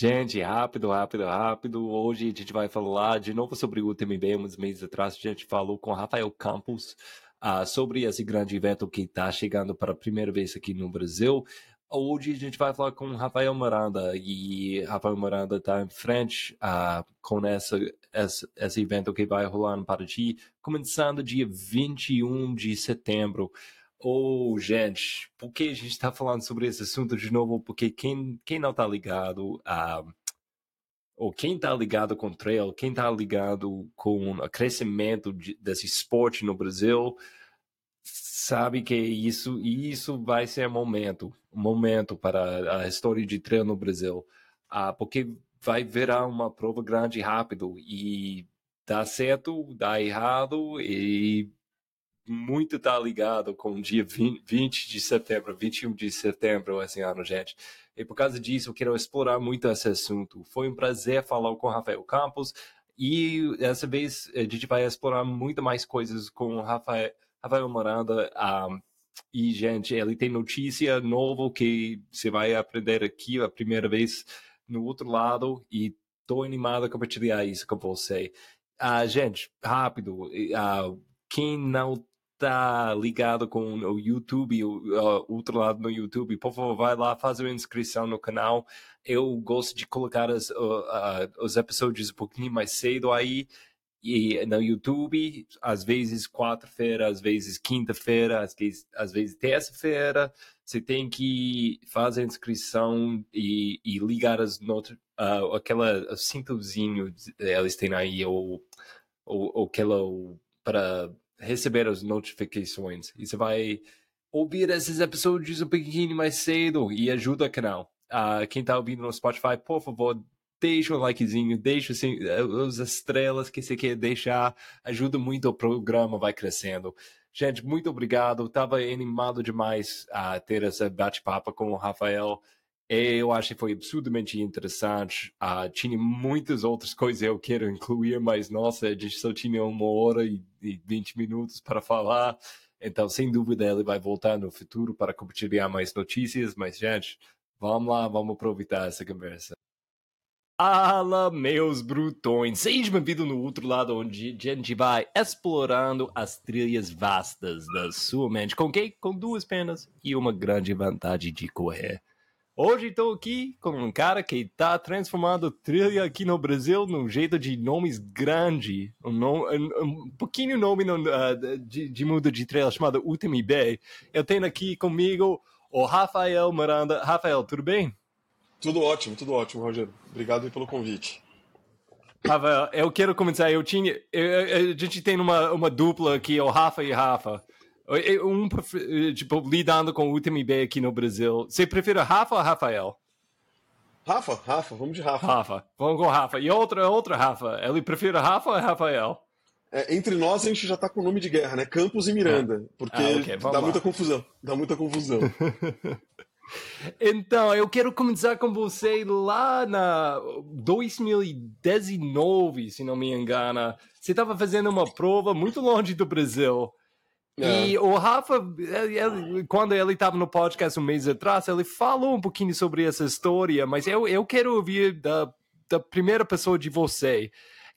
Gente, rápido, rápido, rápido. Hoje a gente vai falar de novo sobre o UTMB. Uns meses atrás a gente falou com Rafael Campos uh, sobre esse grande evento que está chegando para a primeira vez aqui no Brasil. Hoje a gente vai falar com Rafael Miranda e Rafael Miranda está em frente uh, com essa, esse, esse evento que vai rolar no Paraty, começando dia 21 de setembro. Oh, gente, por que a gente está falando sobre esse assunto de novo? Porque quem, quem não está ligado a. Ou quem está ligado com trail, quem está ligado com o crescimento de, desse esporte no Brasil, sabe que isso isso vai ser momento, momento para a história de trail no Brasil, ah, porque vai virar uma prova grande rápido e dá certo, dá errado e muito está ligado com o dia 20, 20 de setembro, 21 de setembro esse ano, gente. E por causa disso, eu quero explorar muito esse assunto. Foi um prazer falar com o Rafael Campos e dessa vez a gente vai explorar muito mais coisas com o Rafael, Rafael Miranda. Um, e, gente, ele tem notícia nova que você vai aprender aqui a primeira vez no outro lado e estou animado a compartilhar isso com você. Uh, gente, rápido, uh, quem não tá ligado com o YouTube, o uh, outro lado no YouTube, por favor, vai lá, faz a inscrição no canal. Eu gosto de colocar as, uh, uh, os episódios um pouquinho mais cedo aí. E no YouTube, às vezes quarta-feira, às vezes quinta-feira, às vezes, às vezes terça-feira, você tem que fazer a inscrição e, e ligar as notas, uh, aquela cintozinho eles têm aí, ou, ou, ou aquela para receber as notificações. E você vai ouvir esses episódios um pouquinho mais cedo e ajuda o canal. Uh, quem está ouvindo no Spotify, por favor, deixa um likezinho, deixa assim, as estrelas que você quer deixar, ajuda muito o programa, vai crescendo. Gente, muito obrigado. Estava animado demais a ter esse bate-papo com o Rafael. Eu acho que foi absurdamente interessante. Uh, tinha muitas outras coisas eu quero incluir, mas nossa, a gente só tinha uma hora e, e 20 minutos para falar. Então, sem dúvida, ele vai voltar no futuro para compartilhar mais notícias. Mas, gente, vamos lá, vamos aproveitar essa conversa. Fala, meus brutões! Seja bem-vindo no outro lado, onde a gente vai explorando as trilhas vastas da sua mente. Com quem? Com duas pernas e uma grande vontade de correr. Hoje estou aqui com um cara que está transformando trilha aqui no Brasil num jeito de nomes grande, um, nome, um, um pouquinho nome no, uh, de, de mundo de trilha chamado UTMB. Eu tenho aqui comigo o Rafael Miranda. Rafael, tudo bem? Tudo ótimo, tudo ótimo, Rogério. Obrigado pelo convite. Rafael, eu quero começar. Eu tinha, eu, a gente tem uma, uma dupla aqui, o Rafa e Rafa. Um, tipo, lidando com o UTMB aqui no Brasil. Você prefere Rafa ou Rafael? Rafa, Rafa, vamos de Rafa. Rafa, vamos com Rafa. E outra, outra Rafa. Ele prefere Rafa ou Rafael? É, entre nós a gente já tá com nome de guerra, né? Campos e Miranda. Ah. Porque ah, okay. dá lá. muita confusão. Dá muita confusão. Então, eu quero começar com você lá na 2019, se não me engano. Você estava fazendo uma prova muito longe do Brasil. É. E o Rafa, ele, quando ele estava no podcast um mês atrás, ele falou um pouquinho sobre essa história, mas eu, eu quero ouvir da, da primeira pessoa de você.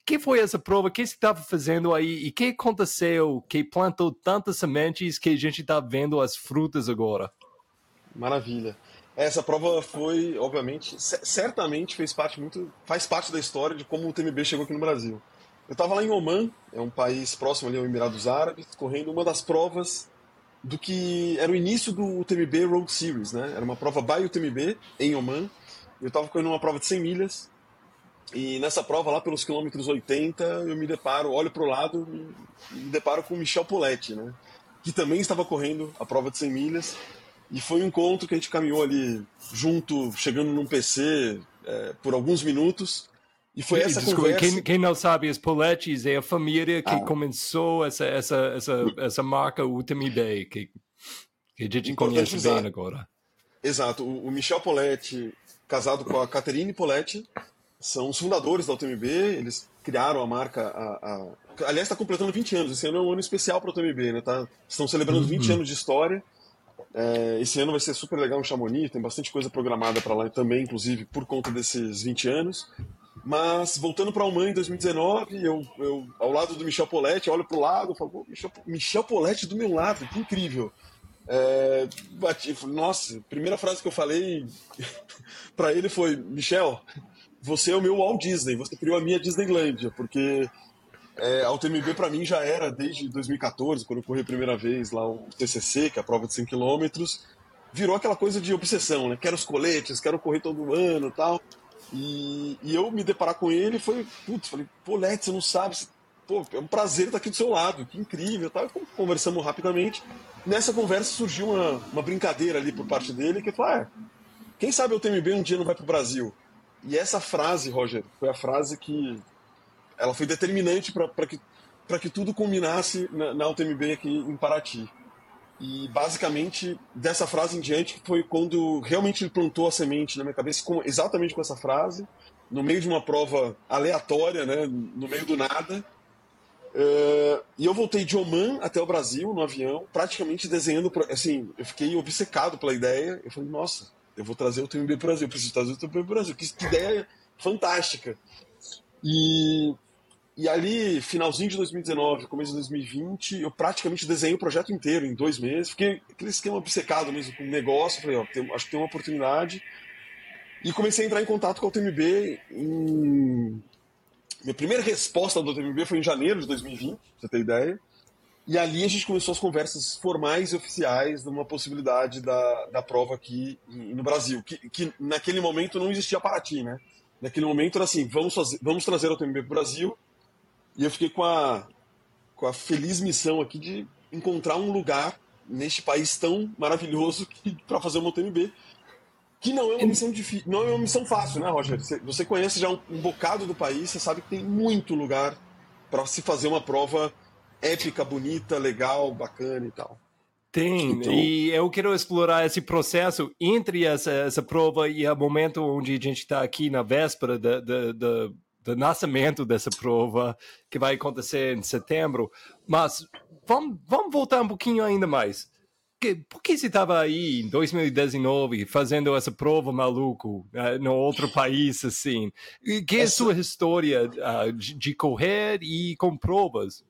que foi essa prova? O que você estava fazendo aí? E o que aconteceu que plantou tantas sementes que a gente está vendo as frutas agora? Maravilha. Essa prova foi, obviamente, certamente fez parte muito, faz parte da história de como o TMB chegou aqui no Brasil. Eu estava lá em Oman, é um país próximo ali ao Emirados Árabes, correndo uma das provas do que era o início do UTMB Road Series, né? Era uma prova by UTMB em Oman. Eu estava correndo uma prova de 100 milhas e nessa prova lá pelos quilômetros 80 eu me deparo, olho para o lado e me deparo com o Michel Poletti, né? Que também estava correndo a prova de 100 milhas e foi um encontro que a gente caminhou ali junto, chegando num PC é, por alguns minutos e foi essa Desculpa, conversa... Quem, quem, não sabe, as Poletes é a família que ah. começou essa, essa, essa, essa marca UTMB, que, que a gente conhece usar. bem agora. Exato. O, Michel Poletti, casado com a Caterine Poletti, são os fundadores da UTMB, eles criaram a marca. A, a... Aliás, está completando 20 anos. Esse ano é um ano especial para a UTMB, né? Tá... Estão celebrando uhum. 20 anos de história. É, esse ano vai ser super legal em Chamonix, tem bastante coisa programada para lá também, inclusive por conta desses 20 anos. Mas voltando para a Alman em 2019, eu, eu, ao lado do Michel Poletti, olho para o lado falo, Michel, Michel Poletti do meu lado, que incrível. É, bati, nossa, primeira frase que eu falei para ele foi: Michel, você é o meu Walt Disney, você criou a minha Disneylândia, porque é, a UTMB para mim já era desde 2014, quando eu corri a primeira vez lá o TCC, que é a prova de 100 km, virou aquela coisa de obsessão, né? Quero os coletes, quero correr todo ano tal. E, e eu me deparar com ele foi, putz, falei, pô, Lete, você não sabe, pô, é um prazer estar aqui do seu lado, que incrível tal. conversamos rapidamente. Nessa conversa surgiu uma, uma brincadeira ali por parte dele, que falou, ah, quem sabe o UTMB um dia não vai pro Brasil? E essa frase, Roger, foi a frase que ela foi determinante para que, que tudo culminasse na, na UTMB aqui em Paraty. E basicamente, dessa frase em diante, foi quando realmente ele plantou a semente na minha cabeça, com, exatamente com essa frase, no meio de uma prova aleatória, né, no meio do nada. Uh, e eu voltei de Oman até o Brasil, no avião, praticamente desenhando. Assim, eu fiquei obcecado pela ideia. Eu falei, nossa, eu vou trazer o TMB para o Brasil, preciso trazer o TMB para o Brasil. Que ideia fantástica. E e ali, finalzinho de 2019, começo de 2020, eu praticamente desenhei o projeto inteiro em dois meses. Fiquei aquele esquema obcecado mesmo com o negócio. Falei, ó, tem, acho que tem uma oportunidade. E comecei a entrar em contato com a UTMB em... Minha primeira resposta do UTMB foi em janeiro de 2020, pra você ter ideia. E ali a gente começou as conversas formais e oficiais de uma possibilidade da, da prova aqui no Brasil, que, que naquele momento não existia Paraty, né? Naquele momento era assim, vamos, fazer, vamos trazer a UTMB para o Brasil, e eu fiquei com a, com a feliz missão aqui de encontrar um lugar neste país tão maravilhoso para fazer uma UTMB. Que não é uma missão difícil, não é uma missão fácil, né, Roger? Você, você conhece já um, um, bocado do país, você sabe que tem muito lugar para se fazer uma prova épica, bonita, legal, bacana e tal. Tem, então... e eu quero explorar esse processo entre essa, essa prova e o momento onde a gente está aqui na véspera da, da, da do nascimento dessa prova, que vai acontecer em setembro. Mas vamos, vamos voltar um pouquinho ainda mais. Que, por que você estava aí em 2019 fazendo essa prova maluco uh, no outro país assim? Que é a sua história uh, de, de, correr e com provas?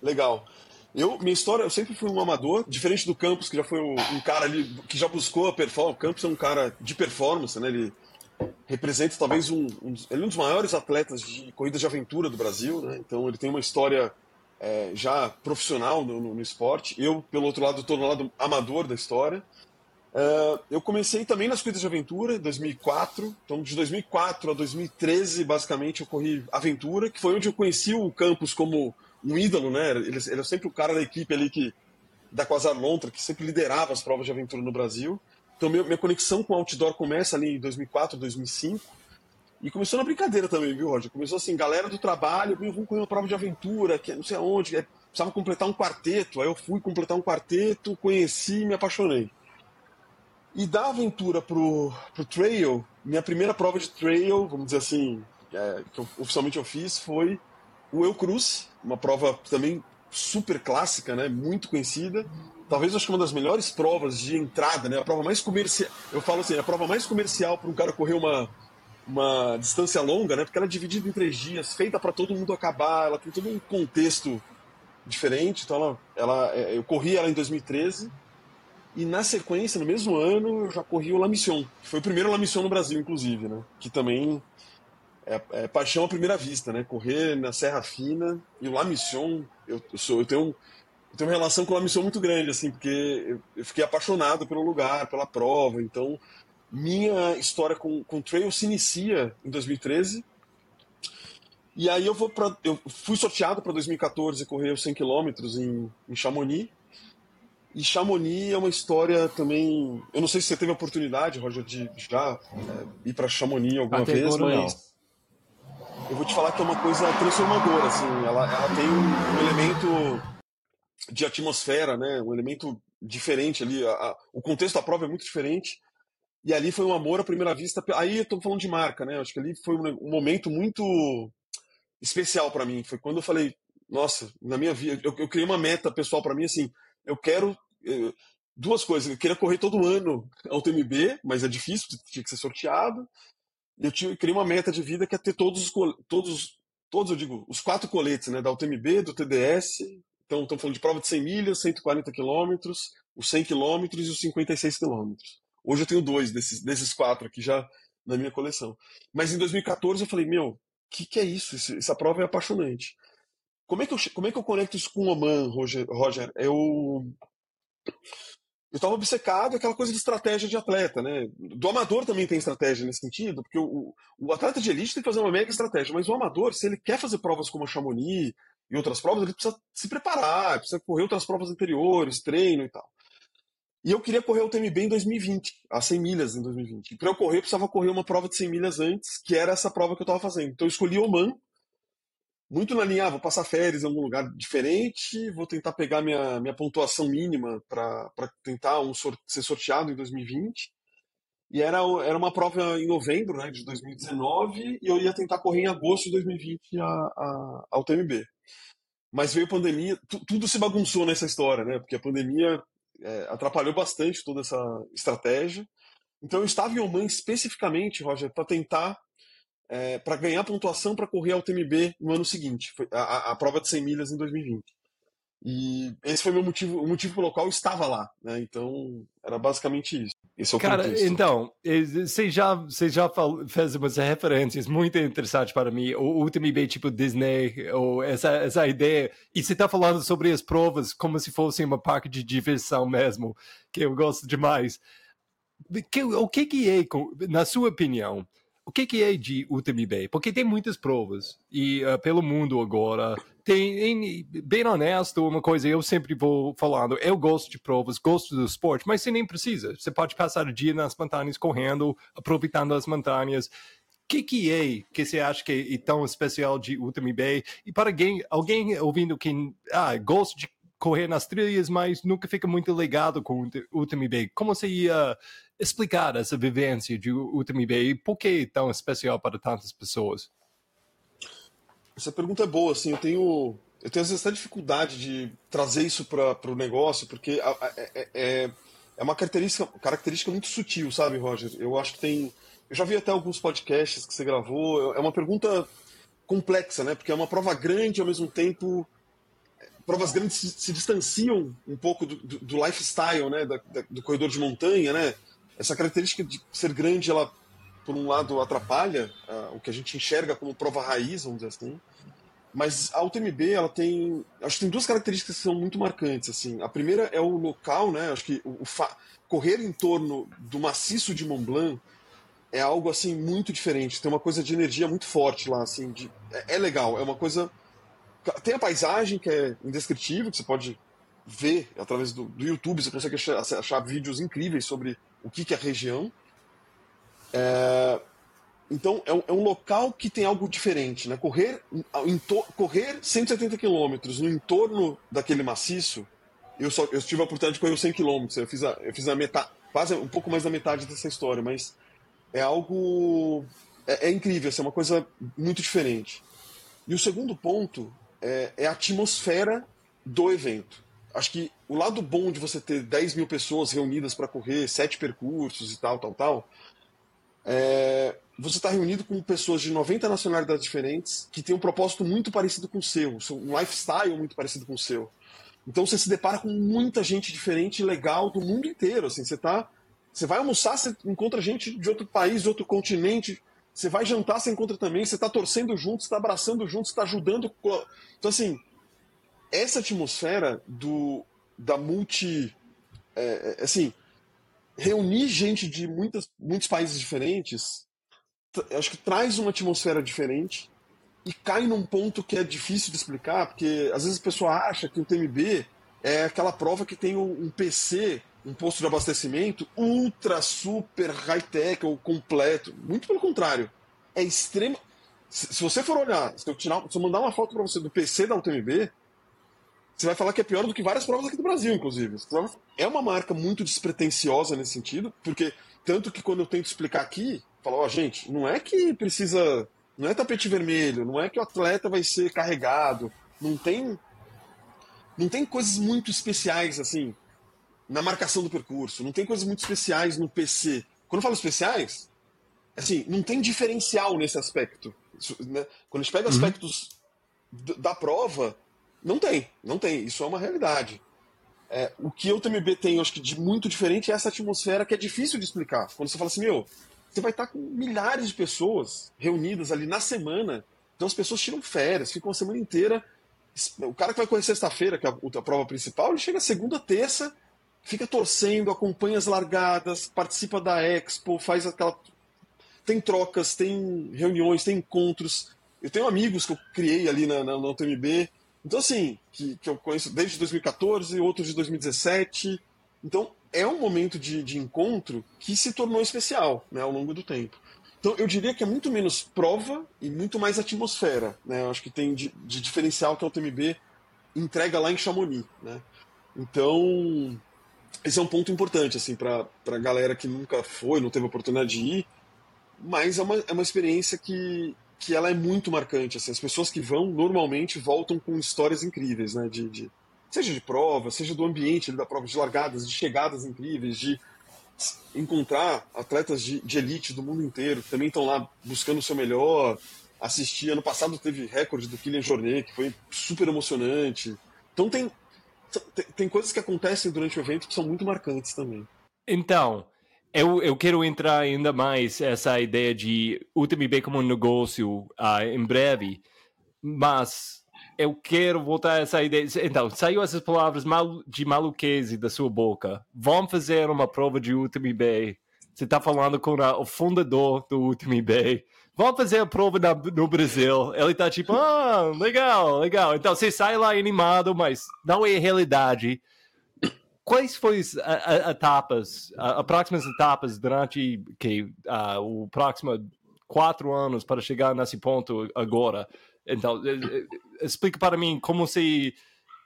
Legal. Eu, minha história, eu sempre fui um amador, diferente do Campos, que já foi um, um cara ali que já buscou a performance. O Campos é um cara de performance, né? Ele, representa talvez um, um, ele é um dos maiores atletas de corrida de aventura do Brasil, né? então ele tem uma história é, já profissional no, no, no, esporte. Eu, pelo outro lado, estou no lado amador da história. Uh, eu comecei também nas corridas de aventura, em 2004. Então, de 2004 a 2013, basicamente, eu corri aventura, que foi onde eu conheci o Campos como um ídolo, né? Ele, ele é sempre o cara da equipe ali que da Quasar Lontra, que sempre liderava as provas de aventura no Brasil. Então minha, conexão com outdoor começa ali em 2004, 2005. E começou na brincadeira também, viu, Roger? Começou assim, galera do trabalho, eu vou correr uma prova de aventura, que é não sei aonde, é, precisava completar um quarteto. Aí eu fui completar um quarteto, conheci e me apaixonei. E da aventura pro, pro trail, minha primeira prova de trail, vamos dizer assim, é, que eu, oficialmente eu fiz, foi o Eu Cruz, uma prova também super clássica, né, muito conhecida talvez acho que uma das melhores provas de entrada, né? A prova mais comercial. Eu falo assim, a prova mais comercial para um cara correr uma, uma distância longa, né? Porque ela é dividida em três dias, feita para todo mundo acabar, ela tem todo um contexto diferente. Então, ela, ela, é, eu corri ela em 2013 e na sequência, no mesmo ano, eu já corri o La Mission, que foi o primeiro La Mission no Brasil, inclusive, né? Que também é, é paixão à primeira vista, né? Correr na Serra Fina e o La Mission, eu, eu sou, eu tenho eu tenho uma relação com a missão muito grande, assim, porque eu fiquei apaixonado pelo lugar, pela prova. Então, minha história com, com trail se inicia em 2013. E aí eu vou para eu fui sorteado para 2014 correr os 100 km em, em Chamonix. E Chamonix é uma história também. Eu não sei se você teve a oportunidade, Roger, de já é, ir para Chamonix alguma Até vez, mas não. eu vou te falar que é uma coisa transformadora. Assim, ela, ela tem um elemento de atmosfera, né? Um elemento diferente ali. A, a, o contexto da prova é muito diferente. E ali foi um amor à primeira vista. Aí eu tô falando de marca, né? Acho que ali foi um, um momento muito especial para mim. Foi quando eu falei, nossa, na minha vida, eu, eu criei uma meta pessoal para mim assim, eu quero eu, duas coisas. Eu queria correr todo ano ao TMB, mas é difícil, tinha que ser sorteado. Eu tinha, criei uma meta de vida que é ter todos os, todos, todos eu digo, os quatro coletes, né, da UTMB, do TDS. Então, estamos falando de prova de 100 milhas, 140 quilômetros, os 100 quilômetros e os 56 quilômetros. Hoje eu tenho dois desses, desses quatro aqui já na minha coleção. Mas em 2014 eu falei, meu, o que, que é isso? Essa prova é apaixonante. Como é que eu, como é que eu conecto isso com o Oman, Roger? Roger? Eu eu estava obcecado aquela coisa de estratégia de atleta, né? Do amador também tem estratégia nesse sentido, porque o, o atleta de elite tem que fazer uma mega estratégia, mas o amador, se ele quer fazer provas como a Chamonix e outras provas, ele precisa se preparar, precisa correr outras provas anteriores, treino e tal. E eu queria correr o TMB em 2020, a 100 milhas em 2020. E para eu correr, eu precisava correr uma prova de 100 milhas antes, que era essa prova que eu estava fazendo. Então eu escolhi Oman, muito na linha, ah, vou passar férias em algum lugar diferente, vou tentar pegar minha, minha pontuação mínima para tentar um, ser sorteado em 2020. E era, era uma prova em novembro né, de 2019 e eu ia tentar correr em agosto de 2020 a, a, ao TMB. Mas veio a pandemia, tudo se bagunçou nessa história, né? Porque a pandemia é, atrapalhou bastante toda essa estratégia. Então eu estava em Oman especificamente, Roger, para tentar é, para ganhar pontuação para correr ao TMB no ano seguinte, foi a, a, prova de 100 milhas em 2020. E esse foi meu motivo, o motivo pelo qual eu estava lá, né? Então, era basicamente isso. Esse é o Cara, contexto. então, você já, você já fez umas referências muito interessantes para mim. O, o TMB tipo Disney, ou essa, essa ideia. E você está falando sobre as provas como se fosse uma parque de diversão mesmo, que eu gosto demais. O que, que é, na sua opinião, o que, que é de UTMB? Porque tem muitas provas e uh, pelo mundo agora tem, bem honesto, uma coisa eu sempre vou falando, eu gosto de provas, gosto do esporte, mas você nem precisa. Você pode passar o dia nas montanhas correndo, aproveitando as montanhas. O que, que é que você acha que é tão especial de UTMB? E para alguém, alguém ouvindo que ah, gosta de correr nas trilhas, mas nunca fica muito ligado com o UTMB, como você ia explicar essa vivência de UTMB e por que é tão especial para tantas pessoas? Essa pergunta é boa, assim, eu tenho eu tenho às vezes até dificuldade de trazer isso para o negócio, porque é, é, é uma característica, característica muito sutil, sabe, Roger? Eu acho que tem. Eu já vi até alguns podcasts que você gravou. É uma pergunta complexa, né? Porque é uma prova grande ao mesmo tempo. Provas grandes se, se distanciam um pouco do, do, do lifestyle, né? Da, da, do corredor de montanha, né? Essa característica de ser grande, ela, por um lado, atrapalha uh, o que a gente enxerga como prova raiz, vamos dizer assim. Mas a UTMB, ela tem. Acho que tem duas características que são muito marcantes. assim. A primeira é o local, né? Acho que o, o fa... correr em torno do maciço de Mont Blanc é algo assim muito diferente. Tem uma coisa de energia muito forte lá, assim. De... É, é legal, é uma coisa. Tem a paisagem que é indescritível, que você pode ver através do, do YouTube, você consegue achar, achar vídeos incríveis sobre o que, que é a região. É, então, é um, é um, local que tem algo diferente. Né? Correr, em to, correr 170 quilômetros no entorno daquele maciço, eu, só, eu tive a oportunidade de correr os 100 quilômetros. Eu fiz, a, eu fiz a metade, quase um pouco mais da metade dessa história, mas é algo. É, é incrível, assim, é uma coisa muito diferente. E o segundo ponto é, é a atmosfera do evento acho que o lado bom de você ter 10 mil pessoas reunidas para correr sete percursos e tal, tal, tal, é, você está reunido com pessoas de 90 nacionalidades diferentes que têm um propósito muito parecido com o seu, um lifestyle muito parecido com o seu. Então você se depara com muita gente diferente e legal do mundo inteiro. Assim, você tá, você vai almoçar, você encontra gente de outro país, de outro continente. Você vai jantar, você encontra também. Você está torcendo junto, está abraçando junto, está ajudando. Então assim, essa atmosfera do da multi é, é, assim reunir gente de muitas, muitos países diferentes acho que traz uma atmosfera diferente e cai num ponto que é difícil de explicar porque às vezes a pessoa acha que o TMB é aquela prova que tem um PC um posto de abastecimento ultra super high tech ou completo. Muito pelo contrário. É extremo se, se você for olhar se eu tirar se eu mandar uma foto para você do PC da UTMB você vai falar que é pior do que várias provas aqui do Brasil, inclusive. É uma marca muito despretensiosa nesse sentido, porque tanto que quando eu tento explicar aqui, falo, ó, oh, gente, não é que precisa. Não é tapete vermelho, não é que o atleta vai ser carregado, não tem. Não tem coisas muito especiais assim. na marcação do percurso, não tem coisas muito especiais no PC. Quando eu falo especiais, assim, não tem diferencial nesse aspecto. Né? Quando a gente pega uhum. aspectos da prova, não tem, não tem. Isso é uma realidade. É, o que o TMB tem, acho que de muito diferente é essa atmosfera que é difícil de explicar. Quando você fala assim, meu, você vai estar com milhares de pessoas reunidas ali na semana, então as pessoas tiram férias, ficam a semana inteira. O cara que vai correr sexta-feira, que é a, a prova principal, ele chega segunda, terça, fica torcendo, acompanha as largadas, participa da Expo, faz aquela. Tem trocas, tem reuniões, tem encontros. Eu tenho amigos que eu criei ali na, na, na UTMB, então assim, que, que eu conheço desde 2014, outros de 2017. Então é um momento de, de encontro que se tornou especial né, ao longo do tempo. Então eu diria que é muito menos prova e muito mais atmosfera. Né? Eu acho que tem de, de diferencial que a UTMB entrega lá em Chamonix. Né? Então, esse é um ponto importante assim para a galera que nunca foi, não teve oportunidade de ir, mas é uma, é uma experiência que, que ela é muito marcante. Assim, as pessoas que vão normalmente voltam com histórias incríveis, né? De, de seja de prova, seja do ambiente da prova, de largadas, de chegadas incríveis, de encontrar atletas de, de elite do mundo inteiro que também estão lá buscando o seu melhor. Assistir, ano passado teve recorde do Kylian Jornet, que foi super emocionante. Então tem, tem, tem coisas que acontecem durante o evento que são muito marcantes também. Então, eu, eu quero entrar ainda mais essa ideia de UTMB como um negócio uh, em breve, mas eu quero voltar a essa ideia. Então, saiu essas palavras mal, de maluquese da sua boca. Vamos fazer uma prova de UTMB. Você está falando com a, o fundador do UTMB. Vamos fazer a prova na, no Brasil. Ele está tipo, ah, legal, legal. Então você sai lá animado, mas não é realidade. Quais foram as etapas, as próximas etapas durante que uh, o próximo quatro anos para chegar nesse ponto agora? Então, eh, eh, explica para mim como se,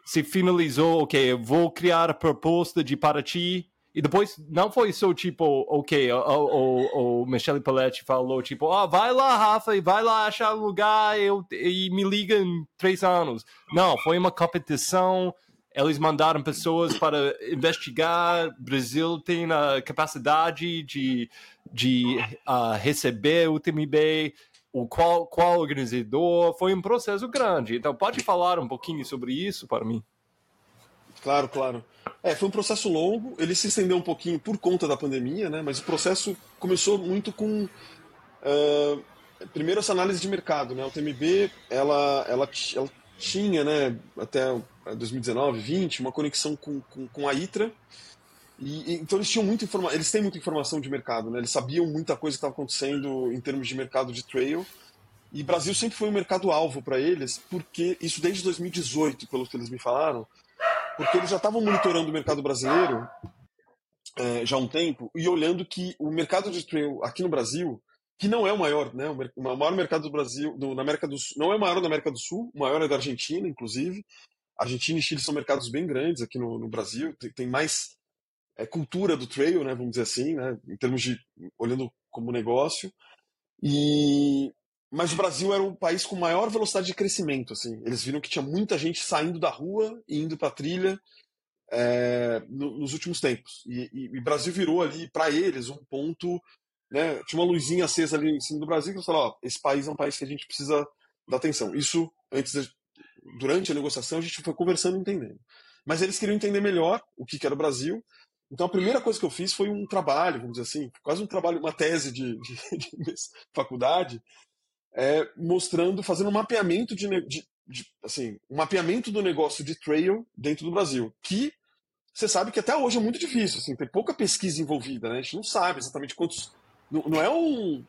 se finalizou, ok, vou criar a proposta de Paraty, e depois não foi só tipo, ok, o, o, Michele Paletti falou tipo, oh, vai lá, Rafa, e vai lá achar lugar e me liga em três anos. Não, foi uma competição, eles mandaram pessoas para investigar. Brasil tem a capacidade de, de uh, receber o TMB o qual, qual organizador, foi um processo grande. Então, pode falar um pouquinho sobre isso para mim? Claro, claro. É, foi um processo longo, ele se estendeu um pouquinho por conta da pandemia, né? Mas o processo começou muito com uh, primeiro essa análise de mercado, né? O TMB, ela, ela, ela tinha, né, até 2019, 20, uma conexão com, com, com a ITRA, e, então eles tinham muita informação, eles têm muita informação de mercado, né? Eles sabiam muita coisa que estava acontecendo em termos de mercado de trail. E Brasil sempre foi um mercado alvo para eles, porque isso desde 2018, pelo que eles me falaram, porque eles já estavam monitorando o mercado brasileiro é, já há um tempo e olhando que o mercado de trail aqui no Brasil, que não é o maior, né? O maior mercado do Brasil, do, na América do Sul, não é o maior da América do Sul, o maior é da Argentina, inclusive. Argentina e Chile são mercados bem grandes aqui no, no Brasil, tem, tem mais é, cultura do trail, né, vamos dizer assim, né, em termos de olhando como negócio. E mas o Brasil era um país com maior velocidade de crescimento, assim. Eles viram que tinha muita gente saindo da rua e indo para trilha é, no, nos últimos tempos. E, o Brasil virou ali para eles um ponto, né, tinha uma luzinha acesa ali em cima do Brasil que eles falaram, esse país é um país que a gente precisa dar atenção. Isso antes durante a negociação a gente foi conversando e entendendo. Mas eles queriam entender melhor o que, era o Brasil então a primeira coisa que eu fiz foi um trabalho, vamos dizer assim, quase um trabalho, uma tese de, de, de faculdade, é, mostrando, fazendo um mapeamento de, de, de, assim, um mapeamento do negócio de trail dentro do Brasil, que você sabe que até hoje é muito difícil, assim, tem pouca pesquisa envolvida, né? A gente não sabe exatamente quantos, não, não é um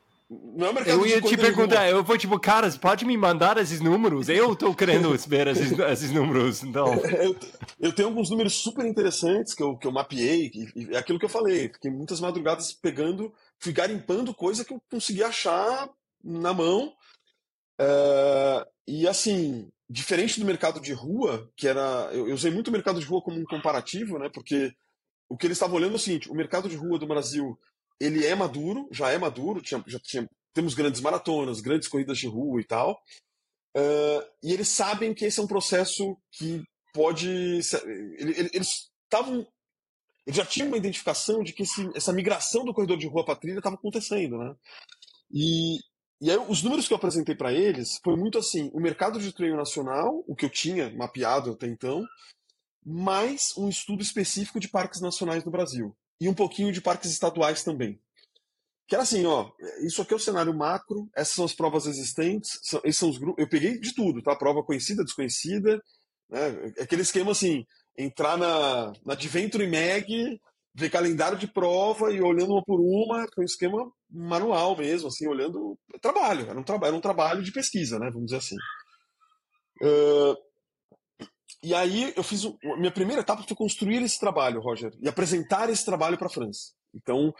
não é eu ia te perguntar, eu vou tipo, caras, pode me mandar esses números? Eu tô querendo ver esses, esses números, então. eu, eu, tenho alguns números super interessantes que eu, que eu mapeei, e, é aquilo que eu falei, fiquei muitas madrugadas pegando, fui garimpando coisa que eu consegui achar na mão. É, e assim, diferente do mercado de rua, que era. Eu, eu usei muito o mercado de rua como um comparativo, né? Porque o que eles estavam olhando é o seguinte: o mercado de rua do Brasil ele é maduro, já é maduro, tinha, já tinha, temos grandes maratonas, grandes corridas de rua e tal. Uh, e eles sabem que esse é um processo que pode. Eles estavam Eles já tinham uma identificação de que esse, essa migração do corredor de rua para trilha estava acontecendo, né? E, e aí, os números que eu apresentei para eles foi muito assim: o mercado de treino nacional, o que eu tinha mapeado até então, mais um estudo específico de parques nacionais no Brasil. E um pouquinho de parques estaduais também. Que era assim, ó, isso aqui é o cenário macro, essas são as provas existentes, são, esses são os grupos. Eu peguei de tudo, tá? Prova conhecida, desconhecida, né? Aquele esquema assim, entrar na, na Adventure Mag, ver calendário de prova e olhando uma por uma, com um esquema manual mesmo, assim, olhando. Trabalho, era um, trabalho era um trabalho de pesquisa, né? Vamos dizer assim. Uh, e aí eu fiz. minha primeira etapa foi construir esse trabalho, Roger, e apresentar esse trabalho para a França. Então,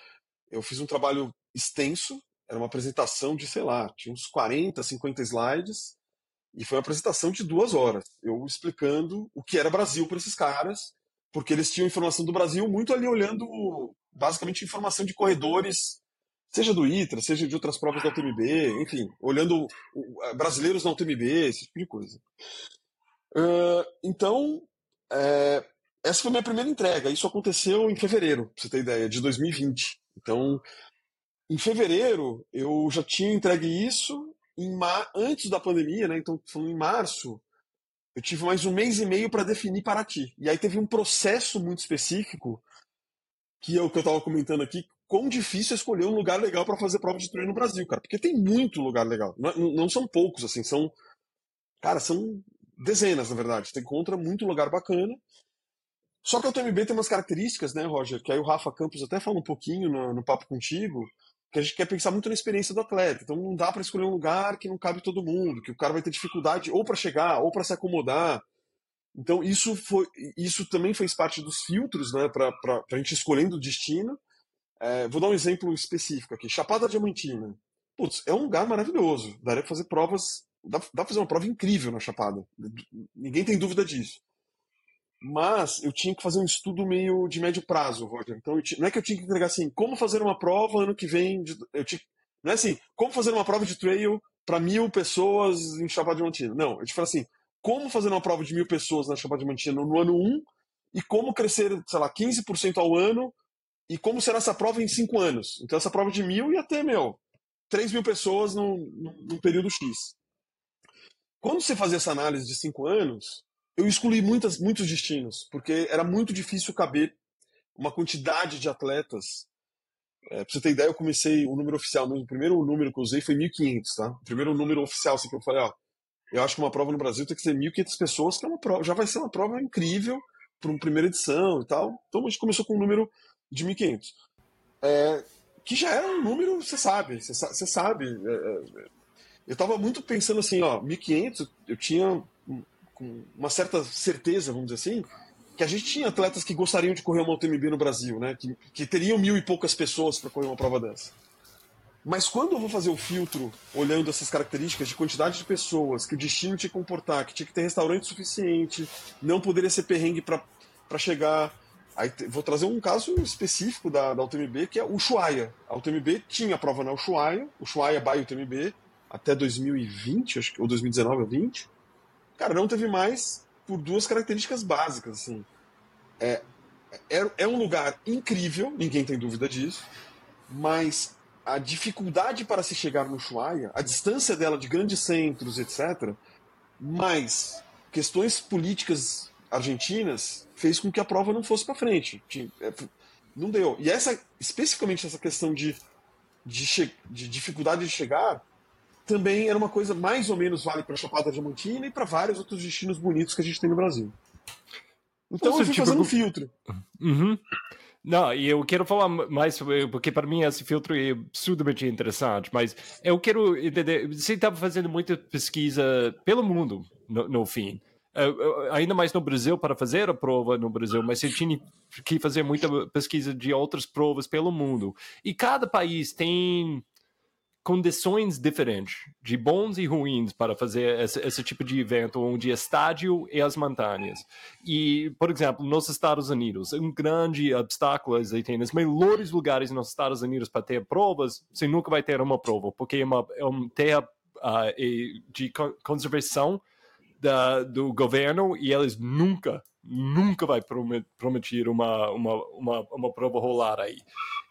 eu fiz um trabalho extenso, era uma apresentação de, sei lá, tinha uns 40, 50 slides, e foi uma apresentação de duas horas, eu explicando o que era Brasil para esses caras, porque eles tinham informação do Brasil muito ali olhando, basicamente, informação de corredores, seja do ITRA, seja de outras provas da UTMB, enfim, olhando brasileiros na UTMB, esse tipo de coisa. Então, é, essa foi a minha primeira entrega. Isso aconteceu em fevereiro, pra você ter ideia, de 2020. Então, em fevereiro, eu já tinha entregue isso. Em mar... Antes da pandemia, né? Então, em março, eu tive mais um mês e meio para definir Paraty. E aí teve um processo muito específico, que é o que eu estava comentando aqui, quão difícil é escolher um lugar legal para fazer prova de treino no Brasil, cara. Porque tem muito lugar legal. Não, não são poucos, assim, são. Cara, são dezenas, na verdade. Você encontra muito lugar bacana. Só que a UTMB tem umas características, né, Roger? Que aí o Rafa Campos até fala um pouquinho no, no papo contigo, que a gente quer pensar muito na experiência do atleta. Então não dá para escolher um lugar que não cabe todo mundo, que o cara vai ter dificuldade ou para chegar, ou para se acomodar. Então isso foi, isso também fez parte dos filtros, né, para a gente escolhendo o destino. É, vou dar um exemplo específico aqui. Chapada Diamantina. Putz, é um lugar maravilhoso. Daria para fazer provas, dá, dá para fazer uma prova incrível na Chapada. Ninguém tem dúvida disso. Mas eu tinha que fazer um estudo meio de médio prazo, Roger. Então, não é que eu tinha que entregar assim, como fazer uma prova ano que vem. De, eu não é assim, como fazer uma prova de trail para mil pessoas em Chapada Diamantina. Não, eu te falo assim, como fazer uma prova de mil pessoas na Chapada Diamantina no ano 1 e como crescer, sei lá, 15% ao ano e como será essa prova em cinco anos. Então, essa prova de mil ia ter, meu, 3 mil pessoas num, num período X. Quando você fazia essa análise de cinco anos, eu excluí muitas, muitos destinos, porque era muito difícil caber uma quantidade de atletas. É, pra você ter ideia, eu comecei o número oficial, o primeiro número que eu usei foi 1.500, tá? O primeiro número oficial, assim, que eu falei, ó, eu acho que uma prova no Brasil tem que ser 1.500 pessoas, que é uma prova, já vai ser uma prova incrível para uma primeira edição e tal. Então a gente começou com um número de 1.500. É, que já era um número, você sabe, você sabe. É, é, eu estava muito pensando assim, ó, 1.500, eu tinha uma certa certeza, vamos dizer assim, que a gente tinha atletas que gostariam de correr uma UTMB no Brasil, né? Que, que teriam mil e poucas pessoas para correr uma prova dessa. Mas quando eu vou fazer o filtro, olhando essas características de quantidade de pessoas, que o destino tinha que comportar, que tinha que ter restaurante suficiente, não poderia ser perrengue para chegar. Aí vou trazer um caso específico da, da UTMB, que é o Ushuaia. A UTMB tinha a prova na Ushuaia, Ushuaia by UTMB, até 2020, acho que, ou 2019 ou 20. Cara, não teve mais por duas características básicas, assim. É, é, é um lugar incrível, ninguém tem dúvida disso, mas a dificuldade para se chegar no Ushuaia, a distância dela de grandes centros, etc., mais questões políticas argentinas fez com que a prova não fosse para frente. É, não deu. E essa, especificamente essa questão de, de, de dificuldade de chegar, também era uma coisa mais ou menos vale para Chapada Diamantina e para vários outros destinos bonitos que a gente tem no Brasil. Então Nossa, eu fui tipo, fazendo um filtro. Uhum. Não, e eu quero falar mais sobre, porque para mim esse filtro é absurdamente interessante, mas eu quero entender, você estava fazendo muita pesquisa pelo mundo, no, no fim, uh, ainda mais no Brasil, para fazer a prova no Brasil, mas você tinha que fazer muita pesquisa de outras provas pelo mundo. E cada país tem condições diferentes, de bons e ruins, para fazer esse, esse, tipo de evento, onde estádio e as montanhas. E, por exemplo, nos Estados Unidos, um grande obstáculo é tem os melhores lugares nos Estados Unidos para ter provas, você nunca vai ter uma prova, porque é uma, é uma terra uh, de conservação da, do governo e eles nunca nunca vai prometer uma, uma, uma, uma prova rolar aí.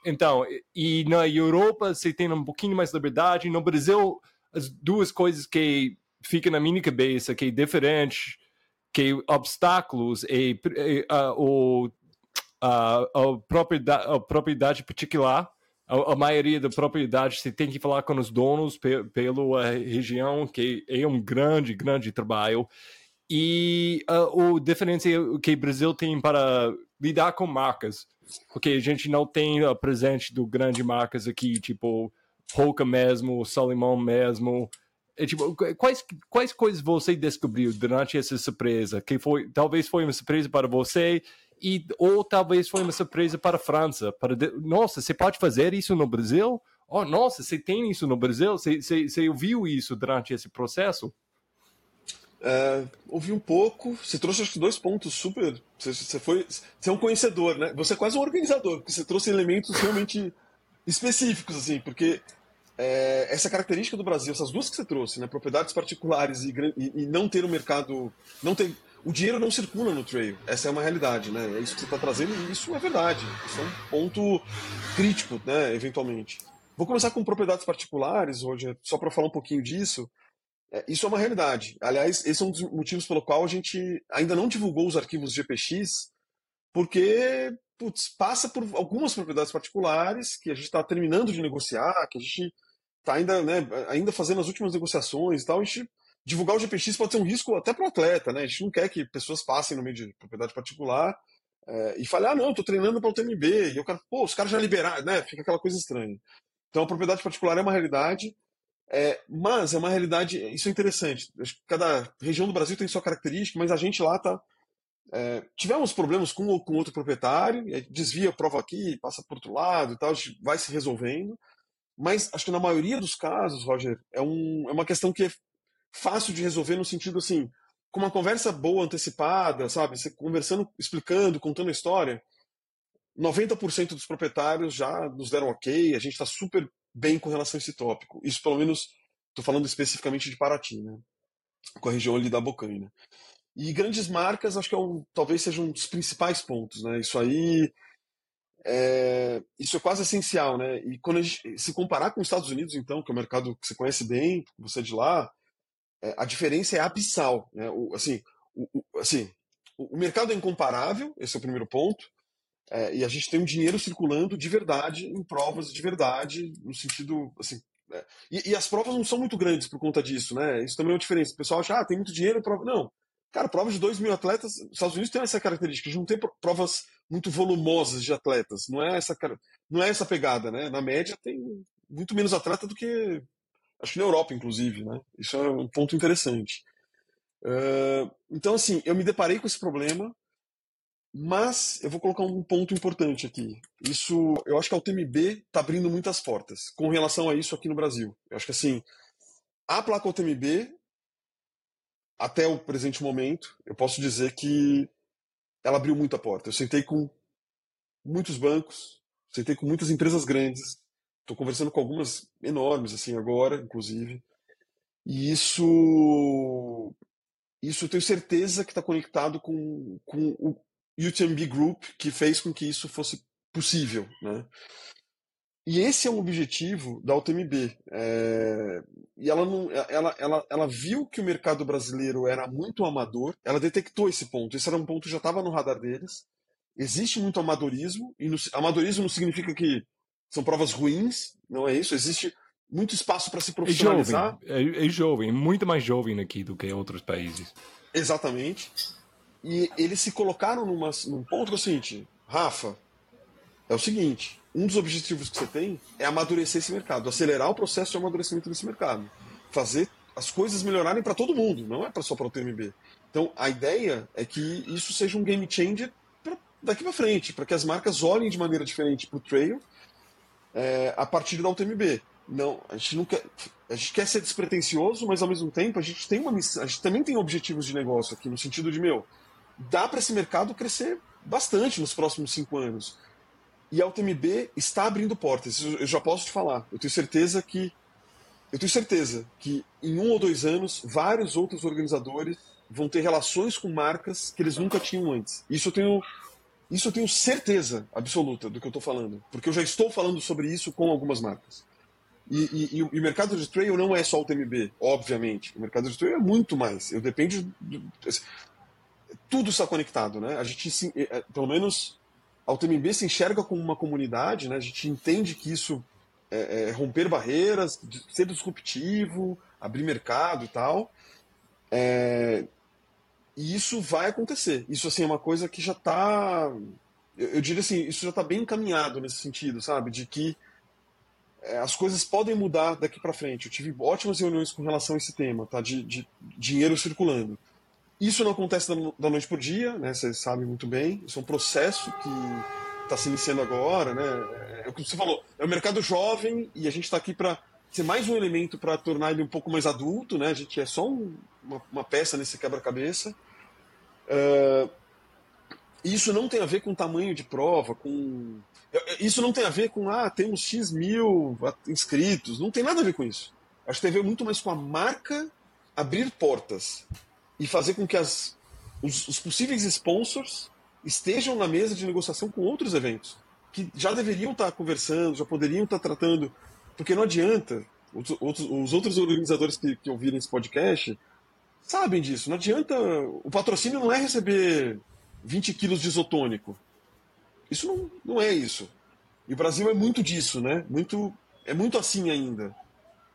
Então, e na Europa você tem um pouquinho mais de liberdade. No Brasil, as duas coisas que ficam na minha cabeça que é diferente, que obstáculos e, e uh, o, uh, a, propriedade, a propriedade particular. A, a, maioria da propriedade você tem que falar com os donos pe, pela região, que é um grande, grande trabalho. E uh, o diferença é que o Brasil tem para lidar com marcas porque a gente não tem a presente do grande marcas aqui, tipo Roca mesmo, Salimão mesmo. É, tipo, quais, quais coisas você descobriu durante essa surpresa? Que foi, talvez foi uma surpresa para você e ou talvez foi uma surpresa para a França. Para de... Nossa, você pode fazer isso no Brasil? Oh, nossa, você tem isso no Brasil? Você, você, você ouviu isso durante esse processo? É, ouvi um pouco. Você trouxe acho que dois pontos super. Você, você foi. Você é um conhecedor, né? Você é quase um organizador, porque você trouxe elementos realmente específicos, assim, porque é, essa característica do Brasil, essas duas que você trouxe, né? Propriedades particulares e, e, e não ter um mercado. não ter o dinheiro não circula no trail. Essa é uma realidade, né? É isso que você está trazendo e isso é verdade. Isso é um ponto crítico, né? Eventualmente. Vou começar com propriedades particulares, Roger, só para falar um pouquinho disso. É, isso é uma realidade. Aliás, esse é um dos motivos pelo qual a gente ainda não divulgou os arquivos GPX, porque putz, passa por algumas propriedades particulares que a gente está terminando de negociar, que a gente está ainda, né, ainda fazendo as últimas negociações e tal. A gente, divulgar o GPX pode ser um risco até para o atleta, né? A gente não quer que pessoas passem no meio de propriedade particular é, e falem, ah, não, estou treinando para o TMB, e o cara, pô, os caras já liberaram, né? Fica aquela coisa estranha. Então, a propriedade particular é uma realidade. É, mas é uma realidade, isso é interessante. Cada região do Brasil tem sua característica, mas a gente lá tá. É, tivemos problemas com, com outro proprietário, desvia a prova aqui, passa por outro lado e tal, vai se resolvendo. Mas acho que na maioria dos casos, Roger, é, um, é uma questão que é fácil de resolver no sentido assim, com uma conversa boa, antecipada, sabe? Você conversando, explicando, contando a história, 90% dos proprietários já nos deram ok, a gente está super bem com relação a esse tópico. Isso, pelo menos, estou falando especificamente de Paraty, né? com a região ali da Bocaina. E grandes marcas, acho que é um, talvez seja um dos principais pontos. Né? Isso aí é, isso é quase essencial. Né? E quando a gente se comparar com os Estados Unidos, então, que é um mercado que você conhece bem, você é de lá, é, a diferença é abissal. Né? O, assim, o, o, assim, o mercado é incomparável, esse é o primeiro ponto. É, e a gente tem um dinheiro circulando de verdade em provas de verdade, no sentido assim. É, e, e, as provas não são muito grandes por conta disso, né? Isso também é uma diferença. O pessoal acha, ah, tem muito dinheiro prova. Não. Cara, provas de 2 mil atletas, os Estados Unidos tem essa característica de não ter provas muito volumosas de atletas. Não é essa, não é essa pegada, né? Na média tem muito menos atleta do que acho que na Europa, inclusive, né? Isso é um ponto interessante. Uh, então, assim, eu me deparei com esse problema mas eu vou colocar um ponto importante aqui. Isso, eu acho que a UTMB está abrindo muitas portas com relação a isso aqui no Brasil. Eu acho que assim, a placa UTMB, até o presente momento, eu posso dizer que ela abriu muita porta. Eu sentei com muitos bancos, sentei com muitas empresas grandes, estou conversando com algumas enormes assim agora, inclusive. E isso, isso eu tenho certeza que está conectado com, com o, UTMB Group que fez com que isso fosse possível. Né? E esse é um objetivo da UTMB. É... E ela, não, ela, ela, ela viu que o mercado brasileiro era muito amador, ela detectou esse ponto. Esse era um ponto que já estava no radar deles. Existe muito amadorismo, e no, amadorismo não significa que são provas ruins, não é isso. Existe muito espaço para se profissionalizar. É jovem, é, é jovem, muito mais jovem aqui do que em outros países. Exatamente. E eles se colocaram numa, num ponto que é o seguinte, Rafa, é o seguinte, um dos objetivos que você tem é amadurecer esse mercado, acelerar o processo de amadurecimento desse mercado, fazer as coisas melhorarem para todo mundo, não é só para o TMB. Então, a ideia é que isso seja um game changer pra, daqui para frente, para que as marcas olhem de maneira diferente para o trail é, a partir da UTMB. Não, a gente não quer, a gente quer ser despretensioso, mas ao mesmo tempo a gente tem uma a gente também tem objetivos de negócio aqui no sentido de meu, dá para esse mercado crescer bastante nos próximos cinco anos. E a UTMB está abrindo portas. Eu já posso te falar. Eu tenho certeza que eu tenho certeza que em um ou dois anos vários outros organizadores vão ter relações com marcas que eles nunca tinham antes. Isso eu tenho, isso eu tenho certeza absoluta do que eu estou falando, porque eu já estou falando sobre isso com algumas marcas. E, e, e, o mercado de trail não é só o TMB, obviamente. O mercado de trail é muito mais. Eu depende. Tudo está conectado, né? A gente, se, é, é, pelo menos, a UTMB se enxerga como uma comunidade, né? A gente entende que isso é, é romper barreiras, ser disruptivo, abrir mercado e tal. É, e isso vai acontecer. Isso assim é uma coisa que já está, eu, eu, diria assim, isso já está bem encaminhado nesse sentido, sabe, de que é, as coisas podem mudar daqui para frente. Eu tive ótimas reuniões com relação a esse tema, tá, de, de dinheiro circulando. Isso não acontece da noite por dia, né? Vocês sabem muito bem. Isso é um processo que está se iniciando agora, né? É, é o que você falou. É um mercado jovem e a gente está aqui para ser mais um elemento para tornar ele um pouco mais adulto, né? A gente é só um, uma, uma, peça nesse quebra-cabeça. Uh, isso não tem a ver com tamanho de prova, com isso não tem a ver com ah temos x mil inscritos, não tem nada a ver com isso. Acho que tem a ver muito mais com a marca abrir portas e fazer com que as, os, os possíveis sponsors estejam na mesa de negociação com outros eventos que já deveriam estar conversando, já poderiam estar tratando porque não adianta, os, outros, os outros organizadores que, que ouvirem esse podcast sabem disso. Não adianta. O patrocínio não é receber 20 quilos de isotônico. Isso não, não é isso. E o Brasil é muito disso, né? Muito, é muito assim ainda.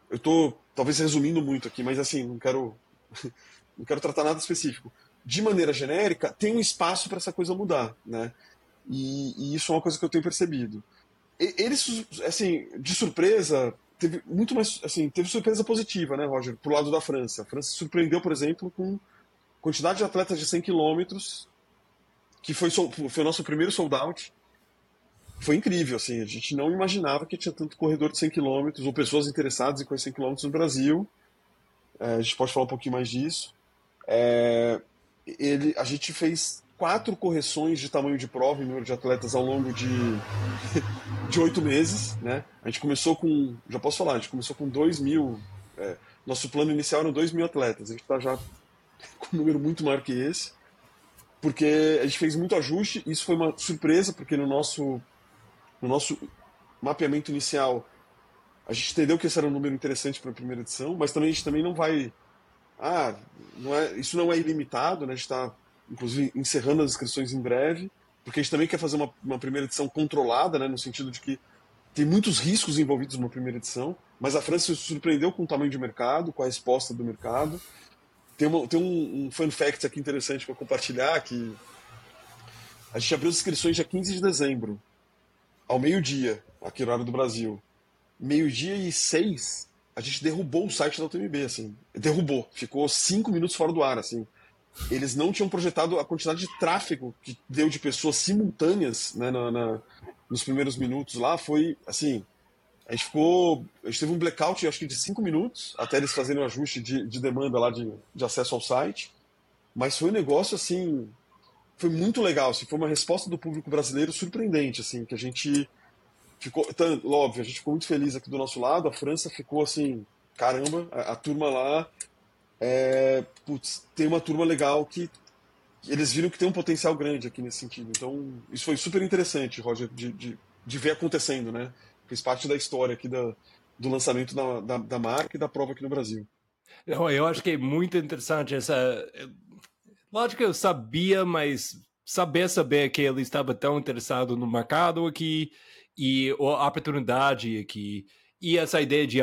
Eu estou talvez resumindo muito aqui, mas assim, não quero, não quero tratar nada específico. De maneira genérica, tem um espaço para essa coisa mudar, né? E, e, isso é uma coisa que eu tenho percebido eles, assim, de surpresa, teve muito mais, assim, teve surpresa positiva, né, Roger, pro lado da França. A França surpreendeu, por exemplo, com quantidade de atletas de 100 km, que foi, foi o nosso primeiro sold out. Foi incrível, assim, a gente não imaginava que tinha tanto corredor de 100 km, ou pessoas interessadas em correr 100 km no Brasil. É, a gente pode falar um pouquinho mais disso. É, ele, a gente fez quatro correções de tamanho de prova em número de atletas ao longo de de oito meses, né? A gente começou com, já posso falar, a gente começou com dois mil, é, nosso plano inicial eram dois mil atletas, a gente está já com um número muito maior que esse, porque a gente fez muito ajuste, isso foi uma surpresa, porque no nosso, no nosso mapeamento inicial a gente entendeu que esse era um número interessante para a primeira edição, mas também a gente também não vai, ah, não é, isso não é ilimitado, né? A gente está inclusive encerrando as inscrições em breve, porque a gente também quer fazer uma, uma primeira edição controlada, né, no sentido de que tem muitos riscos envolvidos numa primeira edição, mas a França se surpreendeu com o tamanho de mercado, com a resposta do mercado. Tem, uma, tem um, um fun fact aqui interessante para compartilhar, que a gente abriu as inscrições dia 15 de dezembro, ao meio-dia, aqui no horário do Brasil. Meio-dia e seis, a gente derrubou o site da UTMB, assim. Derrubou. Ficou cinco minutos fora do ar, assim eles não tinham projetado a quantidade de tráfego que deu de pessoas simultâneas né, na, na, nos primeiros minutos lá. Foi assim. A gente ficou. A gente teve um blackout, acho que de cinco minutos, até eles fazerem um ajuste de, de demanda lá de, de acesso ao site. Mas foi um negócio assim. Foi muito legal. Assim, foi uma resposta do público brasileiro surpreendente, assim, que a gente ficou. Então, óbvio, a gente ficou muito feliz aqui do nosso lado. A França ficou assim. Caramba, a, a turma lá é, putz, tem uma turma legal que eles viram que tem um potencial grande aqui nesse sentido. Então, isso foi super interessante, Roger, de, de, de ver acontecendo, né? Fez parte da história aqui da, do lançamento da, da, da, marca e da prova aqui no Brasil. Eu, acho que é muito interessante essa. Lógico que eu sabia, mas saber saber que ele estava tão interessado no mercado aqui e a oportunidade aqui e essa ideia de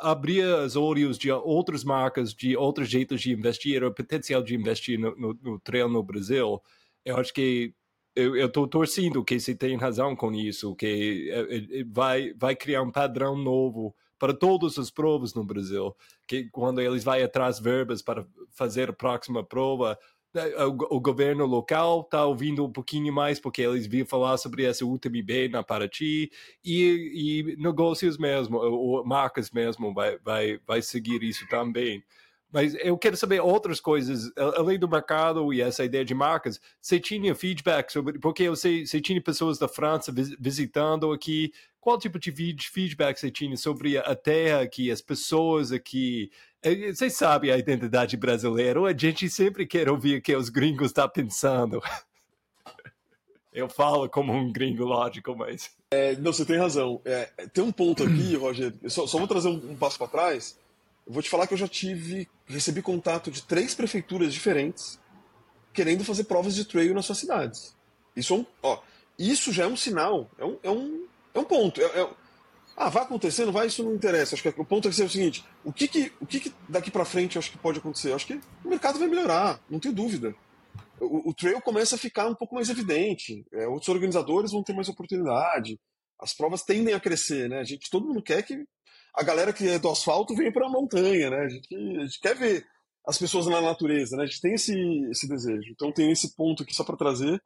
abrir os olhos de outras marcas, de outros jeitos de investir, o potencial de investir no, no, no trail no Brasil, eu acho que eu estou torcendo que você tem razão com isso, que é, é, vai, vai criar um padrão novo para todas as provas no Brasil, que quando eles vão atrás verbas para fazer a próxima prova, é, o, governo local está ouvindo um pouquinho mais porque eles viram falar sobre essa UTMB na Paraty e, e negócios mesmo, ou marcas mesmo vai, vai, vai seguir isso também. Mas eu quero saber outras coisas, além do mercado e essa ideia de marcas. Você tinha feedback sobre. Porque eu sei, você tinha pessoas da França visitando aqui. Qual tipo de feedback você tinha sobre a terra aqui, as pessoas aqui? É, você sabe a identidade brasileira. A gente sempre quer ouvir o que os gringos estão tá pensando. Eu falo como um gringo lógico, mas. É, não, você tem razão. É, tem um ponto aqui, Roger. Só, só vou trazer um, um passo para trás. Eu vou te falar que eu já tive, recebi contato de três prefeituras diferentes querendo fazer provas de trail nas suas cidades. Isso, é um, ó, isso já é um sinal, é um, é um, é um ponto. É, é, ah, vai acontecer, não vai, isso não interessa. Acho que o ponto é ser o seguinte: o que, que, o que, que daqui para frente acho que pode acontecer? Acho que o mercado vai melhorar, não tenho dúvida. O, o trail começa a ficar um pouco mais evidente, é, outros organizadores vão ter mais oportunidade, as provas tendem a crescer, né? A gente, todo mundo quer que a galera que é do asfalto vem para a montanha, né? A gente, a gente, quer ver as pessoas na natureza, né? A gente tem esse, esse desejo. Então tem esse ponto aqui só para trazer.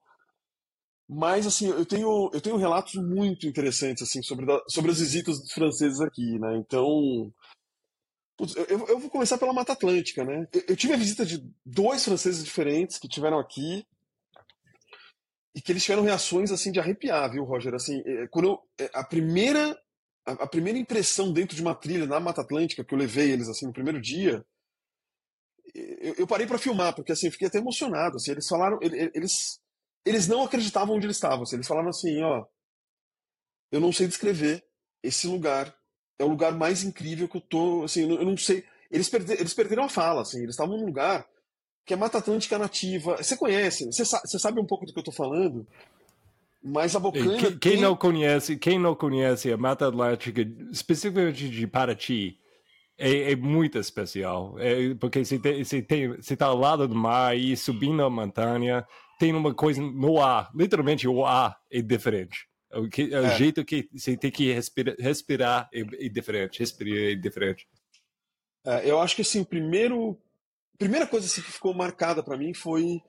Mas assim, eu tenho eu tenho relatos muito interessantes assim sobre, da, sobre as visitas dos franceses aqui, né? Então, putz, eu, eu, vou começar pela Mata Atlântica, né? Eu, eu tive a visita de dois franceses diferentes que tiveram aqui e que eles tiveram reações assim de arrepiar, viu, Roger? Assim, é, quando eu, é, a primeira a, a, primeira impressão dentro de uma trilha na Mata Atlântica que eu levei eles assim no primeiro dia, eu, eu parei para filmar porque assim eu fiquei até emocionado. Assim, eles falaram, eles eles não acreditavam onde eles estavam. Assim, eles falaram assim, ó, eu não sei descrever esse lugar. É o lugar mais incrível que eu tô, assim, eu não sei. Eles, perde, eles perderam a fala, assim, eles estavam num lugar que é Mata Atlântica nativa. Você conhece, você, você sabe um pouco do que eu tô falando? Mas a Bocaina. Quem, quem tem... não conhece, quem não conhece a Mata Atlântica, especificamente de Paraty, é, é muito especial. É, porque você tem, você tem, você está ao lado do mar e subindo a montanha, tem uma coisa no ar. Literalmente o ar é diferente. O, que, é. o jeito que você tem que respirar, respirar é, é, diferente, respirar é diferente. É, eu acho que assim, o primeiro, primeira coisa assim, que ficou marcada para mim foi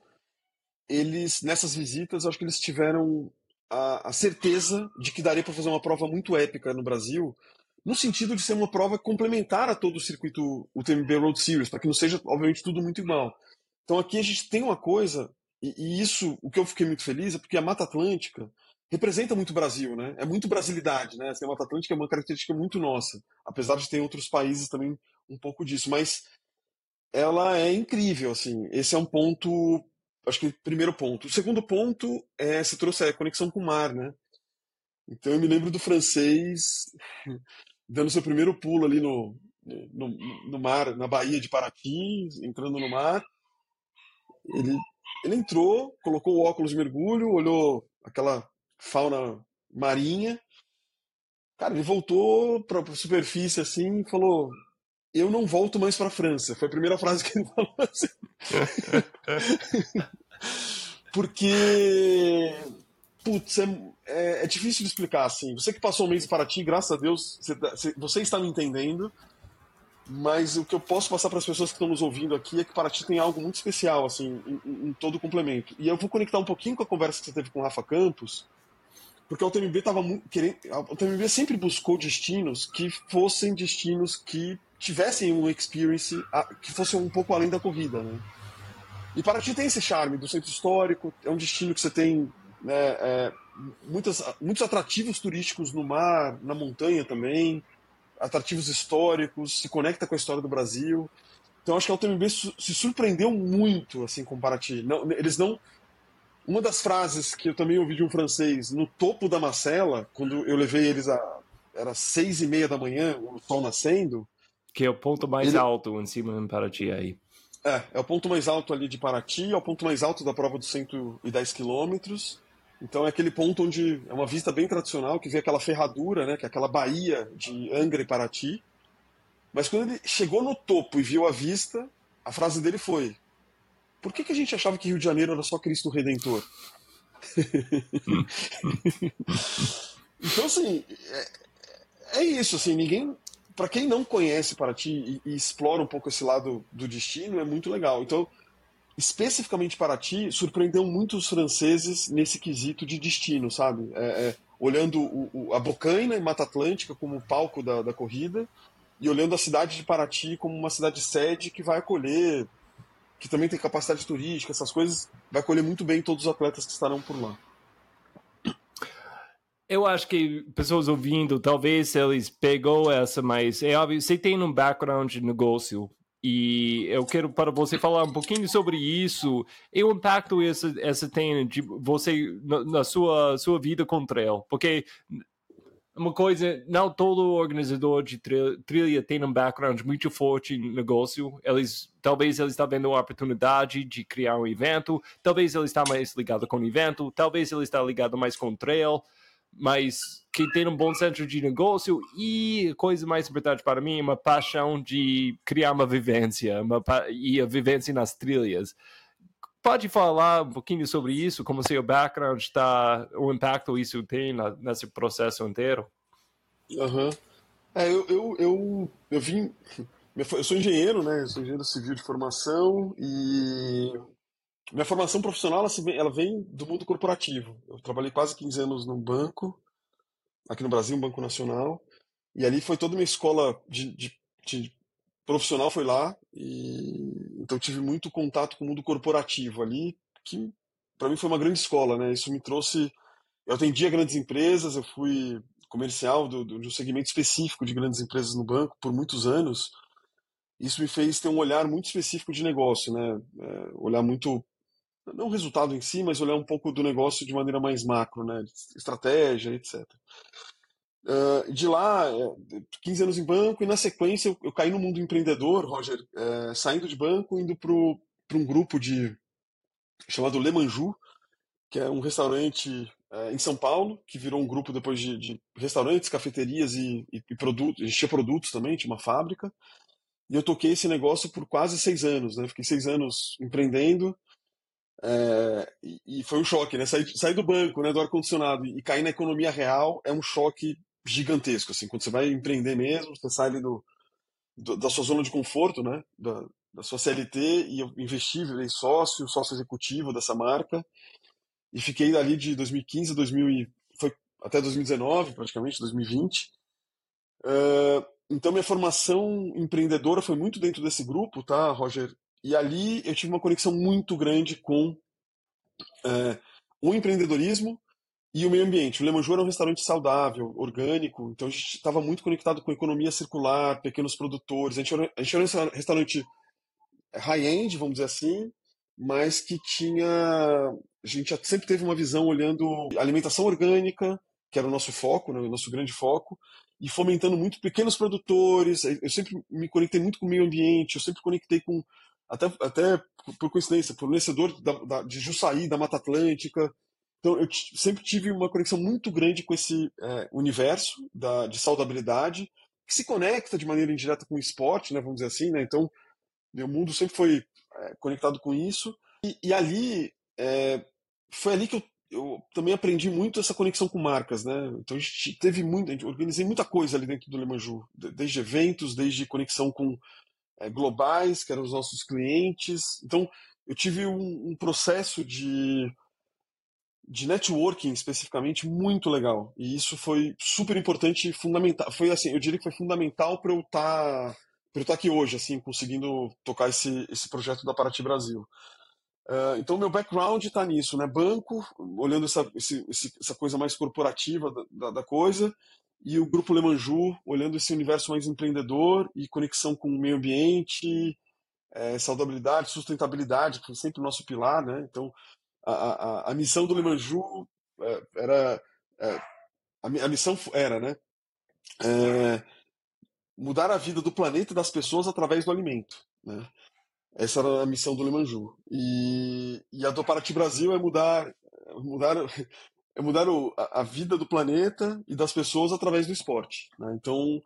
eles nessas visitas, acho que eles tiveram a, a certeza de que daria para fazer uma prova muito épica no Brasil, no sentido de ser uma prova complementar a todo o circuito UTMB Road Series, para que não seja, obviamente, tudo muito igual. Então aqui a gente tem uma coisa, e, e, isso, o que eu fiquei muito feliz é porque a Mata Atlântica representa muito o Brasil, né? É muito brasilidade, né? Assim, a Mata Atlântica é uma característica muito nossa, apesar de ter outros países também um pouco disso, mas ela é incrível, assim. Esse é um ponto acho que primeiro ponto. O segundo ponto é se trouxe a conexão com o mar, né? Então eu me lembro do francês dando seu primeiro pulo ali no, no, no mar, na Baía de Paraty, entrando no mar. Ele, ele entrou, colocou o óculos de mergulho, olhou aquela fauna marinha. Cara, ele voltou para a superfície assim e falou: Eu não volto mais para a França. Foi a primeira frase que ele falou assim. Porque. Putz, é, é, é, difícil de explicar assim. Você que passou um mês para ti, graças a Deus, você, tá, você está me entendendo. Mas o que eu posso passar para as pessoas que estão nos ouvindo aqui é que Paraty tem algo muito especial, assim, em, em, todo o complemento. E eu vou conectar um pouquinho com a conversa que você teve com o Rafa Campos, porque a UTMB estava querendo. A UTMB sempre buscou destinos que fossem destinos que tivessem uma experience que fosse um pouco além da corrida, né? E Paraty tem esse charme do centro histórico, é um destino que você tem né, é, muitas, muitos atrativos turísticos no mar, na montanha também, atrativos históricos, se conecta com a história do Brasil. Então acho que a UTMB se surpreendeu muito assim com Paraty. Não, eles não uma das frases que eu também ouvi de um francês no topo da Macela, quando eu levei eles a era seis e meia da manhã, o sol nascendo, que é o ponto mais ele... alto em cima de Paraty aí. É, é o ponto mais alto ali de Paraty, é o ponto mais alto da prova dos 110 quilômetros. Então é aquele ponto onde é uma vista bem tradicional, que vê aquela ferradura, né, que é aquela baía de Angra e Paraty. Mas quando ele chegou no topo e viu a vista, a frase dele foi: Por que, que a gente achava que Rio de Janeiro era só Cristo Redentor? então, assim, é, é, isso, assim, ninguém para quem não conhece Paraty e, e, explora um pouco esse lado do destino, é muito legal. Então, especificamente Paraty, surpreendeu muito os franceses nesse quesito de destino, sabe? É, é, olhando o, o, a Bocaina e Mata Atlântica como palco da, da corrida e olhando a cidade de Paraty como uma cidade sede que vai acolher, que também tem capacidade turística, essas coisas, vai acolher muito bem todos os atletas que estarão por lá. Eu acho que pessoas ouvindo, talvez eles pegou essa, mas é óbvio, você tem um background de negócio e eu quero para você falar um pouquinho sobre isso e o impacto essa essa tem de você na, na sua sua vida com trail, porque uma coisa, não todo organizador de trilha tem um background muito forte em negócio. Eles, talvez ele está vendo uma oportunidade de criar um evento, talvez ele está mais ligado com o evento, talvez ele está ligado mais com trail mas que tem um bom centro de negócio e coisa mais importante para mim, uma paixão de criar uma vivência uma, e a vivência nas trilhas. Pode falar um pouquinho sobre isso, como seu background está, o impacto isso tem na, nesse processo inteiro? Uhum. É, eu, eu, eu, eu vim. Eu sou engenheiro, né? Eu sou engenheiro civil de formação e minha formação profissional ela vem do mundo corporativo. Eu trabalhei quase 15 anos num banco, aqui no Brasil, um banco nacional, e ali foi toda minha escola de, de, de profissional foi lá, e então tive muito contato com o mundo corporativo ali, que para mim foi uma grande escola, né? Isso me trouxe. Eu atendia grandes empresas, eu fui comercial do, do, de um segmento específico de grandes empresas no banco por muitos anos. Isso me fez ter um olhar muito específico de negócio, né? É, olhar muito não o resultado em si, mas olhar um pouco do negócio de maneira mais macro, né? Estratégia, etc. Uh, de lá, 15 é, anos em banco, e na sequência eu, eu caí no mundo empreendedor, Roger, é, saindo de banco, indo para um grupo de chamado Le Manju, que é um restaurante é, em São Paulo, que virou um grupo depois de, de restaurantes, cafeterias e, e, e produtos, produtos também, tinha uma fábrica, e eu toquei esse negócio por quase seis anos, né? Fiquei seis anos empreendendo, é, e, foi um choque, né? Sair, sair do banco, né, do ar-condicionado e cair na economia real é um choque gigantesco. Assim, quando você vai empreender mesmo, você sai do, do, da sua zona de conforto, né? Da, da sua CLT e eu investi, virei sócio, sócio executivo dessa marca e fiquei ali de 2015 a 2000 e, foi até 2019, praticamente, 2020. Uh, então minha formação empreendedora foi muito dentro desse grupo, tá, Roger? E ali eu tive uma conexão muito grande com é, o empreendedorismo e o meio ambiente. O Le Manjour é um restaurante saudável, orgânico, então a gente estava muito conectado com economia circular, pequenos produtores. A gente, era, a gente era um restaurante high-end, vamos dizer assim, mas que tinha. A gente sempre teve uma visão olhando alimentação orgânica, que era o nosso foco, né, o nosso grande foco, e fomentando muito pequenos produtores. Eu sempre me conectei muito com o meio ambiente, eu sempre conectei com até, até por coincidência, fornecedor da, da, de Jussaí, da Mata Atlântica. Então, eu sempre tive uma conexão muito grande com esse é, universo da, de saudabilidade, que se conecta de maneira indireta com o esporte, né, vamos dizer assim. Né? Então, meu mundo sempre foi é, conectado com isso. E, e ali, é, foi ali que eu, eu, também aprendi muito essa conexão com marcas. Né? Então, a gente teve muito, a gente organizei muita coisa ali dentro do Lemanju, desde eventos, desde conexão com é, globais, que eram os nossos clientes. Então, eu tive um, um, processo de, de networking especificamente muito legal. E isso foi super importante e fundamental. Foi assim, eu diria que foi fundamental para eu estar. Tá, para eu estar tá aqui hoje, assim, conseguindo tocar esse, esse projeto da Paraty Brasil. Uh, então, meu background está nisso, né? Banco, olhando essa, esse, essa coisa mais corporativa da, da, da coisa, e o Grupo Lemanju, olhando esse universo mais empreendedor e conexão com o meio ambiente, é, saudabilidade, sustentabilidade, que foi sempre o nosso pilar, né? Então, a, a, a missão do Lemanju é, era... É, a, a, missão era, né? É, mudar a vida do planeta e das pessoas através do alimento, né? Essa era a missão do Lemanju. E, e a do Paraty Brasil é mudar, mudar é mudar o, a, a, vida do planeta e das pessoas através do esporte. Né? Então,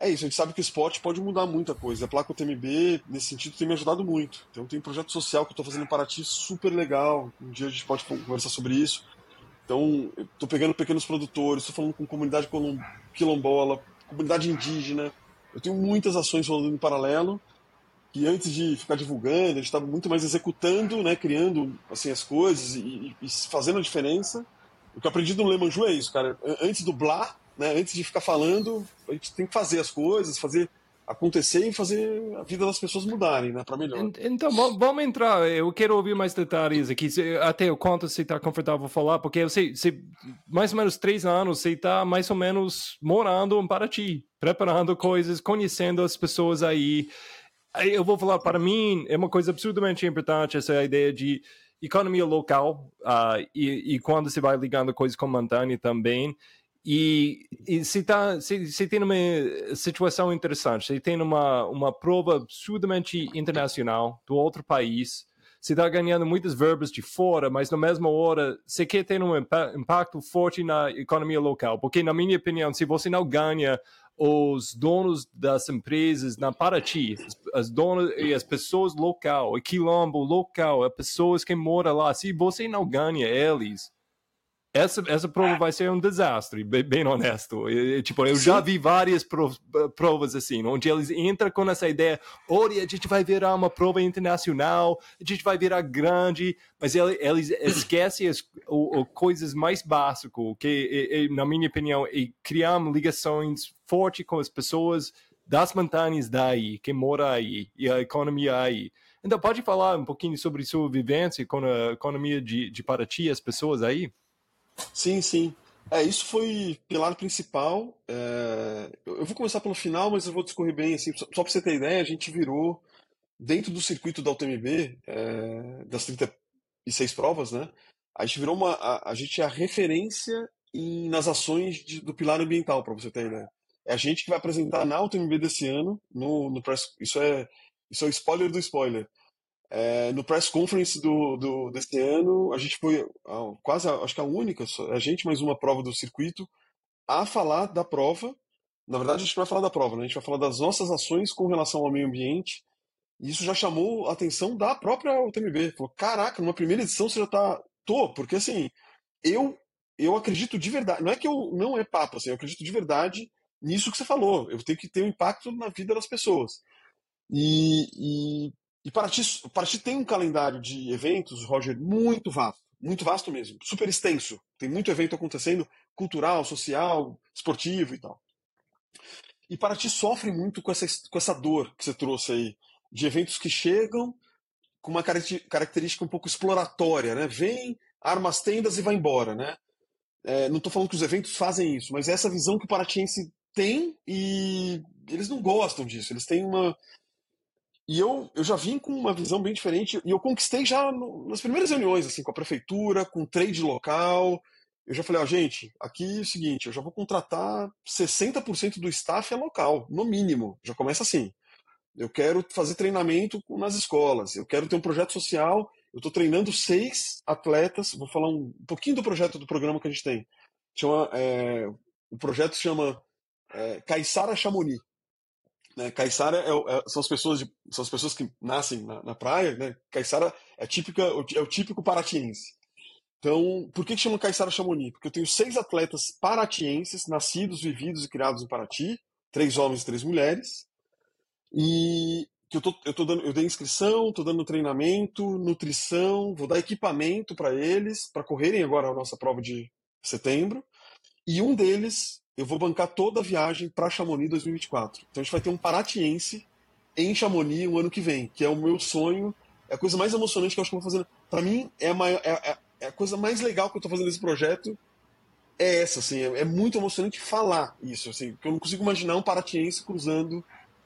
é isso. A gente sabe que o esporte pode mudar muita coisa. A placa UTMB, nesse sentido, tem me ajudado muito. Então, tem um projeto social que eu estou fazendo em Paraty super legal. Um dia a gente pode conversar sobre isso. Então, estou pegando pequenos produtores, estou falando com comunidade quilombola, comunidade indígena. Eu tenho muitas ações rolando em paralelo que antes de ficar divulgando, a gente estava muito mais executando, né, criando assim as coisas e, e fazendo a diferença. O que eu aprendi no Le é isso, cara. Antes do blá, né, antes de ficar falando, a gente tem que fazer as coisas, fazer acontecer e fazer a vida das pessoas mudarem, né, para melhor. Então, vamos entrar. Eu quero ouvir mais detalhes aqui, até o quanto você está confortável falar, porque eu sei, você, mais ou menos três anos, você está mais ou menos morando em Paraty, preparando coisas, conhecendo as pessoas aí. Eu vou falar, para mim, é uma coisa absurdamente importante essa ideia de economia local, uh, e, e quando você vai ligando coisas com montanha também, e, e se, tá, se, se tem uma situação interessante, se tem uma, uma prova absurdamente internacional do outro país, você está ganhando muitas verbas de fora, mas na mesma hora você quer ter um impacto forte na economia local. Porque, na minha opinião, se você não ganha os donos das empresas na Paraty, as donas e as pessoas local, o quilombo local, as pessoas que moram lá, se você não ganha eles, essa, essa prova vai ser um desastre, bem, bem honesto. Eu, tipo, eu Sim. já vi várias provas assim, onde eles entram com essa ideia: olha, a gente vai virar uma prova internacional, a gente vai virar grande, mas eles, eles esquecem as o, o, coisas mais básicas, que, na minha opinião, é criar ligações fortes com as pessoas das montanhas daí, que moram aí, e a economia aí. Então, pode falar um pouquinho sobre sua vivência com a economia de, de Paraty, as pessoas aí? Sim, sim. É, isso foi pilar principal. É... Eu vou começar pelo final, mas eu vou discorrer bem. Assim, só para você ter ideia, a gente virou, dentro do circuito da UTMB, é... das 36 provas, né? A gente virou uma. A, a gente é a referência em, nas ações de, do pilar ambiental, para você ter ideia. É a gente que vai apresentar na UTMB desse ano, no, no press, isso é isso é o spoiler do spoiler. É, no press conference do, do, desse ano, a gente foi a, quase, a, acho que a única, a gente mais uma prova do circuito, a falar da prova. Na verdade, a gente vai falar da prova, né? a gente vai falar das nossas ações com relação ao meio ambiente. E isso já chamou a atenção da própria UTMB. Falou: caraca, numa primeira edição você já tá. Tô, porque assim, eu eu acredito de verdade. Não é que eu não é papo, assim, eu acredito de verdade nisso que você falou. Eu tenho que ter um impacto na vida das pessoas. E, e e Paraty, Paraty tem um calendário de eventos, Roger, muito vasto, muito vasto mesmo, super extenso. Tem muito evento acontecendo, cultural, social, esportivo e tal. E Paraty sofre muito com essa, com essa dor que você trouxe aí, de eventos que chegam com uma característica um pouco exploratória, né? Vem, arma as tendas e vai embora, né? É, não estou falando que os eventos fazem isso, mas é essa visão que o paratiense tem e eles não gostam disso. Eles têm uma, e eu, eu já vim com uma visão bem diferente e eu conquistei já no, nas primeiras reuniões, assim, com a prefeitura, com o trade local. Eu já falei, ó, gente, aqui é o seguinte, eu já vou contratar 60% do staff é local, no mínimo. Já começa assim. Eu quero fazer treinamento nas escolas, eu quero ter um projeto social. Eu estou treinando seis atletas. Vou falar um, um, pouquinho do projeto do programa que a gente tem. Chama, é, o projeto se chama é, Caissara Chamonix. Né? Caiçara é, é, são, as pessoas de, são as pessoas que nascem na, na praia. Né? Caiçara é, típica, é o típico paratiense. Então, por que, que chama Caiçara Chamonix? Porque eu tenho seis atletas paratienses, nascidos, vividos e criados em Paraty, três homens e três mulheres, e que eu, tô, eu, tô dando, eu dei inscrição, estou dando treinamento, nutrição, vou dar equipamento para eles, para correrem agora a nossa prova de setembro, e um deles eu vou bancar toda a viagem para Chamonix 2024. Então a gente vai ter um paratiense em Chamonix o ano que vem, que é o meu sonho, é a coisa mais emocionante que eu acho que eu vou fazer. Para mim, é a, maior, é, é, é a, coisa mais legal que eu estou fazendo nesse projeto. É essa, assim, é, é, muito emocionante falar isso, assim, porque eu não consigo imaginar um paratiense cruzando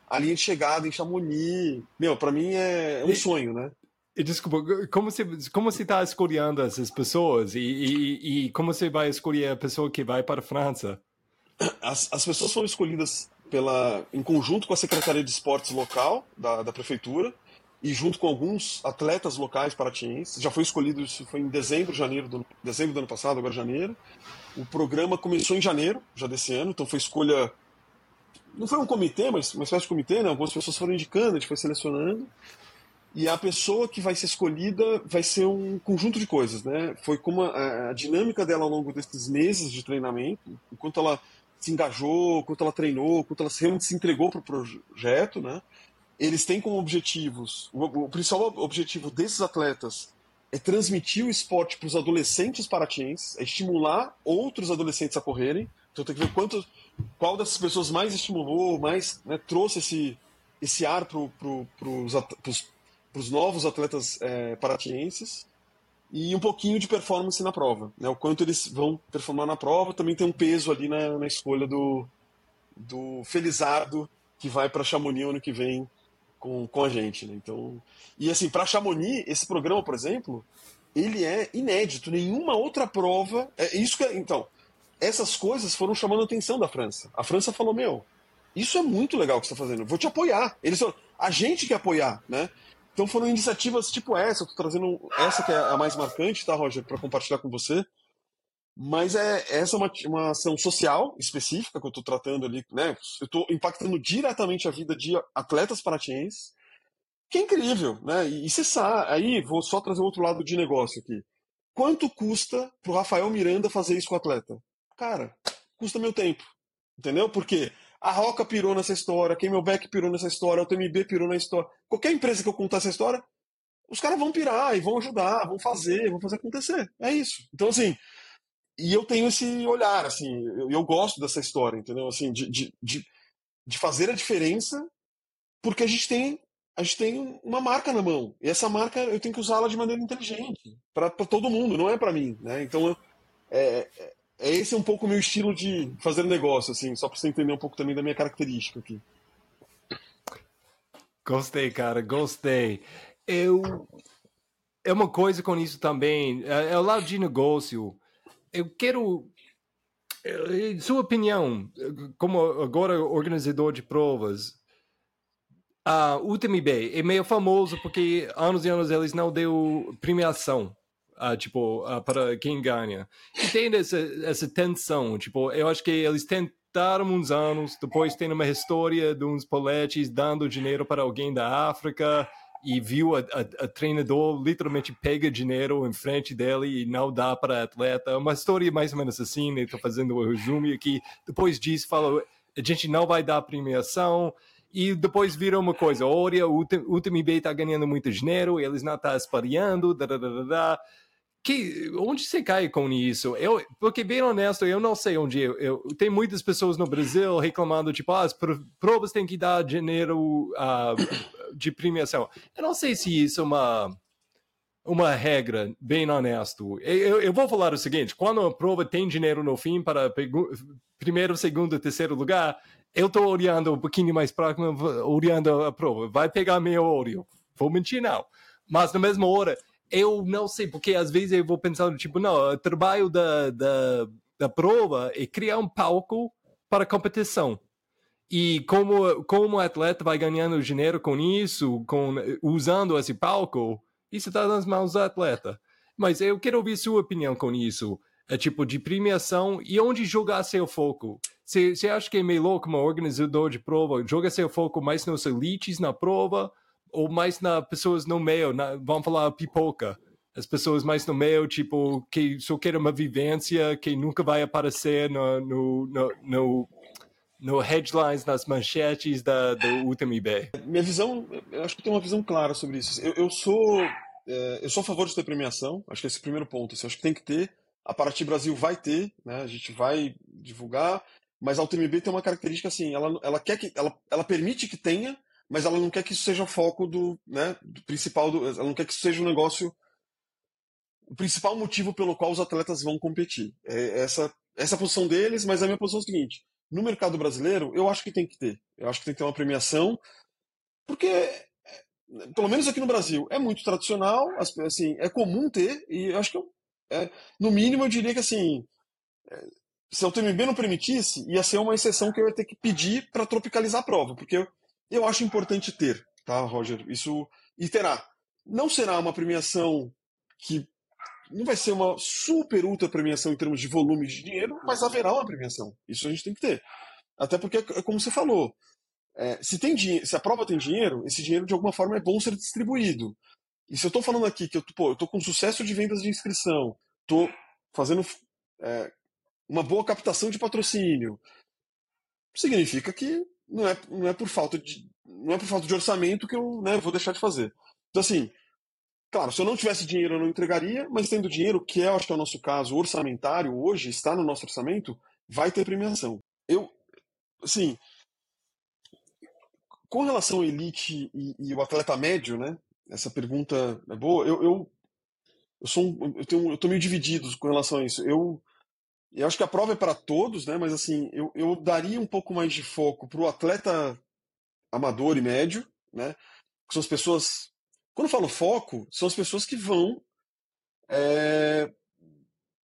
a linha de chegada em Chamonix. Meu, para mim é, é um sonho, né? Desculpa, como você como você está escolhendo essas pessoas e, e, e, como você vai escolher a pessoa que vai para a França? As, as pessoas foram escolhidas pela, em conjunto com a Secretaria de Esportes local da, da Prefeitura e junto com alguns atletas locais paratienses. Já foi escolhido, isso foi em dezembro, janeiro do, dezembro do ano passado, agora janeiro. O programa começou em janeiro, já desse ano, então foi escolha. Não foi um comitê, mas uma espécie de comitê, né? Algumas pessoas foram indicando, a gente foi selecionando. E a pessoa que vai ser escolhida vai ser um conjunto de coisas, né? Foi como a, a dinâmica dela ao longo desses meses de treinamento, enquanto ela se engajou, quanto ela treinou, quanto ela realmente se entregou para o projeto, né? Eles têm como objetivos, o, principal objetivo desses atletas é transmitir o esporte para os adolescentes paratienses, é estimular outros adolescentes a correrem. Então tem que ver quantos, qual dessas pessoas mais estimulou, mais né, trouxe esse, esse ar para pro, os novos atletas é, paratienses e um pouquinho de performance na prova. Né? O quanto eles vão performar na prova também tem um peso ali na, na escolha do, do Felizardo, que vai para Chamonix ano que vem com, com a gente. Né? Então, e assim, para Chamonix, esse programa, por exemplo, ele é inédito. Nenhuma outra prova. É isso que. É, então, essas coisas foram chamando a atenção da França. A França falou: Meu, isso é muito legal que você está fazendo, vou te apoiar. Eles falaram, a gente quer apoiar, né? Então foram iniciativas tipo essa, eu tô trazendo essa que é a mais marcante, tá, Roger, para compartilhar com você. Mas é essa é uma, uma ação social específica que eu estou tratando ali, né? Eu estou impactando diretamente a vida de atletas paratienses, que é incrível, né? E, e aí vou só trazer outro lado de negócio aqui. Quanto custa pro Rafael Miranda fazer isso com o atleta? Cara, custa meu tempo. Entendeu? Porque a Roca pirou nessa história, Camelback pirou nessa história, o TMB pirou na história. Qualquer empresa que eu contar essa história, os caras vão pirar e vão ajudar, vão fazer, vão fazer acontecer. É isso. Então, assim, e eu tenho esse olhar, assim, eu, eu gosto dessa história, entendeu? Assim, de, de, de, de fazer a diferença, porque a gente tem a gente tem uma marca na mão. E essa marca eu tenho que usá-la de maneira inteligente, para todo mundo, não é para mim. Né? Então, é, é, é esse um pouco o meu estilo de fazer negócio, assim, só para você entender um pouco também da minha característica aqui. Gostei, cara, gostei. Eu. É uma coisa com isso também, é, é o lado de negócio. Eu quero. É, sua opinião, como agora organizador de provas, a UTMB é meio famoso porque anos e anos eles não deu premiação uh, tipo, uh, para quem ganha. E tem essa, essa tensão, tipo, eu acho que eles tentaram uns anos, depois tem uma história de uns poletes dando dinheiro para alguém da África e viu a, a, a, treinador literalmente pega dinheiro em frente dele e não dá para atleta. Uma história mais ou menos assim, né? Estou fazendo o um resumo aqui. Depois disso, falou, a gente não vai dar premiação e depois vira uma coisa, olha, o UTMB está ganhando muito dinheiro, eles não estão tá espalhando, da, da, da, da que, onde você cai com isso? Eu, porque, bem honesto, eu não sei onde eu, eu tem muitas pessoas no Brasil reclamando, tipo, ah, as provas têm que dar dinheiro uh, de premiação. Eu não sei se isso é uma, uma regra, bem honesto. Eu, eu vou falar o seguinte: quando a prova tem dinheiro no fim para primeiro, segundo, terceiro lugar, eu estou olhando um pouquinho mais próximo, olhando a prova. Vai pegar meu olho. Vou mentir, não. Mas na mesma hora, eu não sei, porque às vezes eu vou pensando, tipo, não, o trabalho da, da, da prova é criar um palco para a competição. E como, como o atleta vai ganhando dinheiro com isso, com, usando esse palco, isso está nas mãos do atleta. Mas eu quero ouvir sua opinião com isso. É tipo de premiação e onde jogar seu foco. Você acha que é melhor como organizador de prova, joga seu foco mais nos elites na prova ou mais na pessoas no meio, na, vamos falar pipoca, as pessoas mais no meio, tipo, que só querem uma vivência que nunca vai aparecer no, no, no, no, no headlines, nas manchetes da, do UTMB? Minha visão, eu acho que tem uma visão clara sobre isso. Eu, eu sou é, eu sou a favor de ter premiação, acho que esse é o primeiro ponto. Assim, acho que tem que ter. A Paraty Brasil vai ter, né? A gente vai divulgar, mas a UTMB tem uma característica assim, ela, ela quer que ela, ela permite que tenha, mas ela não quer que isso seja o foco do, né, do principal, do, ela não quer que isso seja um negócio, o principal motivo pelo qual os atletas vão competir. É essa, essa é a posição deles, mas a minha posição é a seguinte, no mercado brasileiro, eu acho que tem que ter. Eu acho que tem que ter uma premiação, porque, pelo menos aqui no Brasil, é muito tradicional, assim, é comum ter, e eu acho que, eu, é, no mínimo, eu diria que, assim, é, se o TMB não permitisse, ia ser uma exceção que eu ia ter que pedir para tropicalizar a prova, porque eu, eu acho importante ter, tá, Roger? Isso e terá. Não será uma premiação que não vai ser uma super ultra premiação em termos de volume de dinheiro, mas haverá uma premiação. Isso a gente tem que ter. Até porque, é como você falou, é, se, tem se a prova tem dinheiro, esse dinheiro de alguma forma é bom ser distribuído. E se eu estou falando aqui que eu estou com sucesso de vendas de inscrição, estou fazendo é, uma boa captação de patrocínio, significa que não é, não é por falta de não é por falta de orçamento que eu né, vou deixar de fazer. Então assim, claro, se eu não tivesse dinheiro eu não entregaria, mas tendo dinheiro, que é, acho que é o nosso caso orçamentário hoje, está no nosso orçamento, vai ter premiação. Eu assim, com relação ao elite e, e, o atleta médio, né? Essa pergunta é boa. Eu, eu, eu sou um, eu tenho eu tô meio dividido com relação a isso. Eu eu acho que a prova é para todos, né? Mas assim, eu, eu daria um pouco mais de foco para o atleta amador e médio, né? Que são as pessoas. Quando eu falo foco, são as pessoas que vão. É,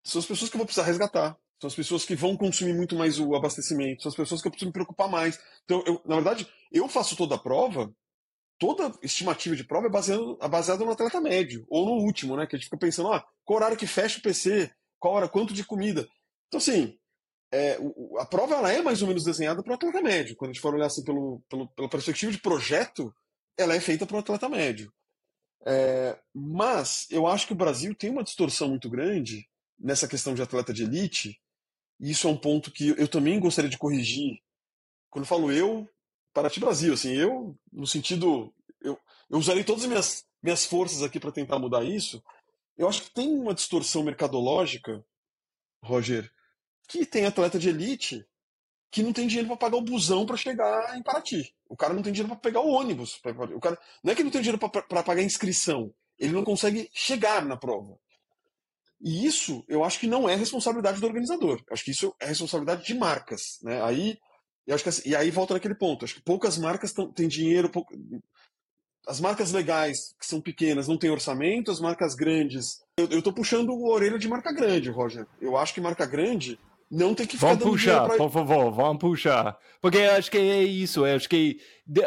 são as pessoas que eu vou precisar resgatar. São as pessoas que vão consumir muito mais o abastecimento. São as pessoas que eu preciso me preocupar mais. Então, eu, na verdade, eu faço toda a prova. Toda estimativa de prova é baseada, é baseada no atleta médio, ou no último, né? Que a gente fica pensando, ah, qual horário que fecha o PC? Qual hora, quanto de comida? Então, assim, é, a prova ela é mais ou menos desenhada para o atleta médio. Quando a gente for olhar assim pelo, pelo, pela perspectiva de projeto, ela é feita para o atleta médio. É, mas eu acho que o Brasil tem uma distorção muito grande nessa questão de atleta de elite, e isso é um ponto que eu também gostaria de corrigir. Quando falo eu, Paraty Brasil, assim, eu, no sentido. Eu, eu usarei todas as minhas, minhas forças aqui para tentar mudar isso. Eu acho que tem uma distorção mercadológica, Roger, que tem atleta de elite que não tem dinheiro para pagar o busão para chegar em Paraty. O cara não tem dinheiro para pegar o ônibus. O cara, não é que não tem dinheiro para pagar a inscrição, ele não consegue chegar na prova. E isso, eu acho que não é responsabilidade do organizador. Eu acho que isso é responsabilidade de marcas. Né? Aí, eu acho que, assim, e aí volta naquele ponto. Eu acho que poucas marcas têm dinheiro. Pou... As marcas legais, que são pequenas, não têm orçamento. As marcas grandes. Eu estou puxando o orelha de marca grande, Roger. Eu acho que marca grande não tem que ficar Vamos puxar, pra... por favor, vamos puxar. Porque eu acho que é isso, eu acho que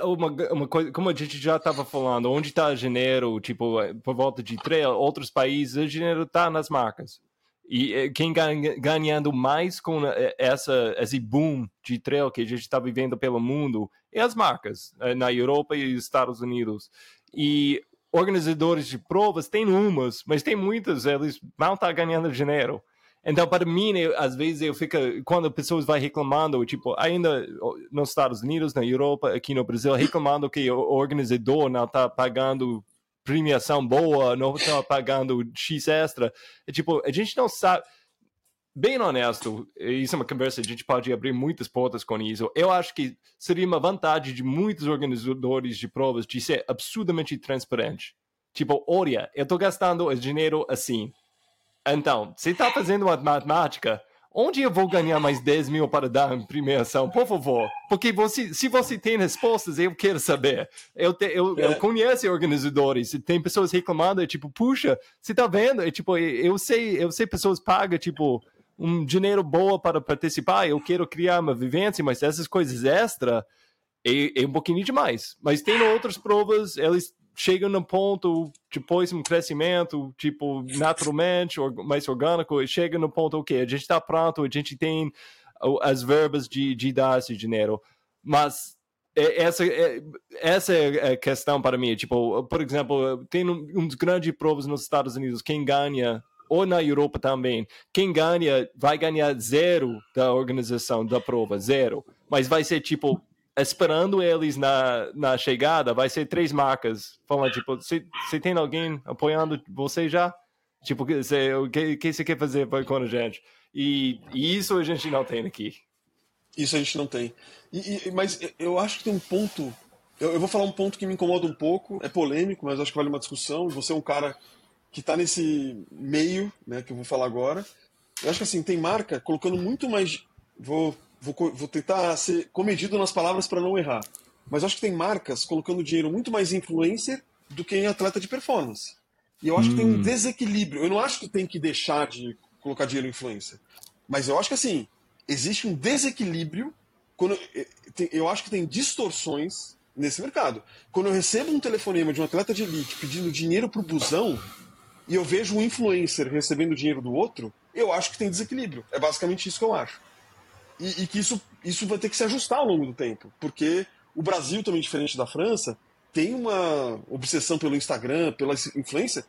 uma, uma coisa, como a gente já estava falando, onde está janeiro, tipo, por volta de três, outros países, o janeiro está nas marcas. E eh, quem ganha, ganhando mais com eh, essa, esse boom de trail que a gente está vivendo pelo mundo é as marcas, na Europa e Estados Unidos. E organizadores de provas tem umas, mas tem muitas, eles não estão tá ganhando dinheiro. Então, para mim, eu, às vezes eu fico, quando pessoas vão reclamando, tipo, ainda nos Estados Unidos, na Europa, aqui no Brasil, reclamando que o organizador não está pagando premiação boa, não está pagando X extra. É, tipo, a gente não sabe. Bem honesto, isso é uma conversa, a gente pode abrir muitas portas com isso. Eu acho que seria uma vantagem de muitos organizadores de provas de ser absurdamente transparente. Tipo, olha, eu estou gastando dinheiro assim então, você está fazendo uma matemática, onde eu vou ganhar mais 10 mil para dar em premiação? Por favor. Porque você, se você tem respostas, eu quero saber. Eu, te, eu, é. eu conheço organizadores, tem pessoas reclamando, é tipo, puxa, você está vendo? É tipo, eu sei, eu sei pessoas pagam, tipo, um dinheiro boa para participar, eu quero criar uma vivência, mas essas coisas extra é, é um pouquinho demais. Mas tem outras provas, eles chega no ponto, depois um crescimento, tipo, naturalmente, mais orgânico, e chega no ponto, ok, a gente está pronto, a gente tem as verbas de, de dar esse dinheiro, mas essa, essa é a questão para mim, tipo, por exemplo, tem uns grandes provas nos Estados Unidos, quem ganha ou na Europa também, quem ganha vai ganhar zero da organização da prova, zero. Mas vai ser tipo esperando eles na, na chegada, vai ser três marcas. Falando, tipo, você tem alguém apoiando você já? Tipo, o que, que você quer fazer com a gente? E, e, isso a gente não tem aqui. Isso a gente não tem. E, e, mas eu acho que tem um ponto. Eu, eu, vou falar um ponto que me incomoda um pouco, é polêmico, mas acho que vale uma discussão. Você é um cara que está nesse meio, né, que eu vou falar agora. Eu acho que assim, tem marca colocando muito mais. Vou vou, vou tentar ser comedido nas palavras para não errar. Mas acho que tem marcas colocando dinheiro muito mais em influencer do que em atleta de performance. E eu acho hum. que tem um hum. desequilíbrio. Eu não acho que tem que deixar de colocar dinheiro em influencer. Mas eu acho que assim, existe um desequilíbrio quando eu acho que tem distorções nesse mercado. Quando eu recebo um telefonema de um atleta de elite pedindo dinheiro pro busão e eu vejo um influencer recebendo dinheiro do outro, eu acho que tem desequilíbrio. É basicamente isso que eu acho. E, e, que isso, isso vai ter que se ajustar ao longo do tempo, porque o Brasil, também diferente da França, tem uma obsessão pelo Instagram, pela influência.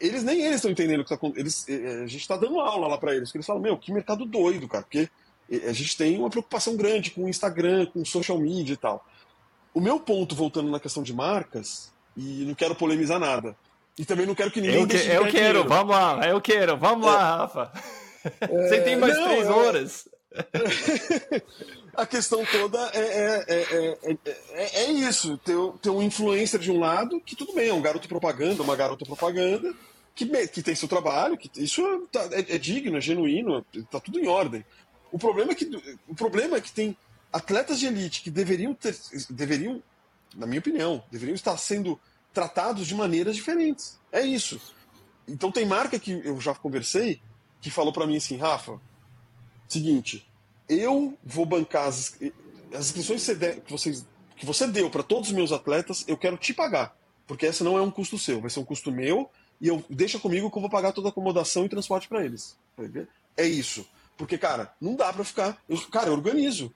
Eles nem eles estão entendendo o que está acontecendo. Eh, eh, a gente está dando aula lá para eles, porque eles falam: Meu, que mercado doido, cara, porque eh, a gente tem uma preocupação grande com o Instagram, com o social media e tal. O meu ponto, voltando na questão de marcas, e não quero polemizar nada, e também não quero que ninguém. Eu, que, eu quero, dinheiro. vamos lá, eu quero, vamos é, lá, Rafa. É, Você tem mais não, três horas. a questão toda é, é, é, é, isso. Ter, ter um influencer de um lado, que tudo bem, é um garoto propaganda, uma garota propaganda, que, que tem seu trabalho, que isso é, é, digno, é genuíno, tá tudo em ordem. O problema é que, o problema é que tem atletas de elite que deveriam ter, deveriam, na minha opinião, deveriam estar sendo tratados de maneiras diferentes. É isso. Então tem marca que eu já conversei que falou para mim assim, Rafa, seguinte, eu vou bancar as, as inscrições que você, que, vocês, que você deu para todos os meus atletas, eu quero te pagar, porque essa não é um custo seu, vai ser um custo meu e eu deixa comigo que eu vou pagar toda a acomodação e transporte para eles. É isso. Porque, cara, não dá para ficar. Eu, cara, eu organizo.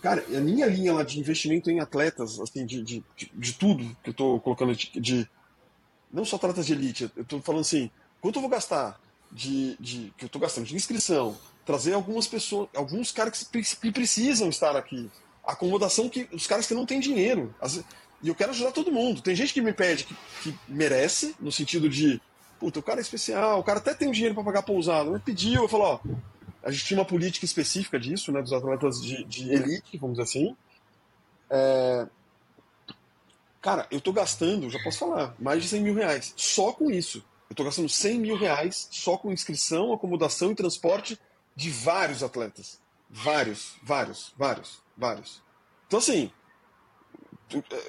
Cara, a minha linha lá de investimento em atletas, assim, de, de, de, de tudo que eu tô colocando de, de, Não só atletas de elite, eu tô falando assim, quanto eu vou gastar de. de que eu tô gastando de inscrição, trazer algumas pessoas, alguns caras que precisam estar aqui. Acomodação que. Os caras que não têm dinheiro. E eu quero ajudar todo mundo. Tem gente que me pede que, que merece, no sentido de. Puta, o cara é especial, o cara até tem dinheiro para pagar pousada. Me pediu, eu falo, ó, a gente tinha uma política específica disso, né, dos atletas de, de elite, vamos dizer assim. É... Cara, eu tô gastando, já posso falar, mais de 100 mil reais só com isso. Eu tô gastando 100 mil reais só com inscrição, acomodação e transporte de vários atletas. Vários, vários, vários, vários. Então, assim,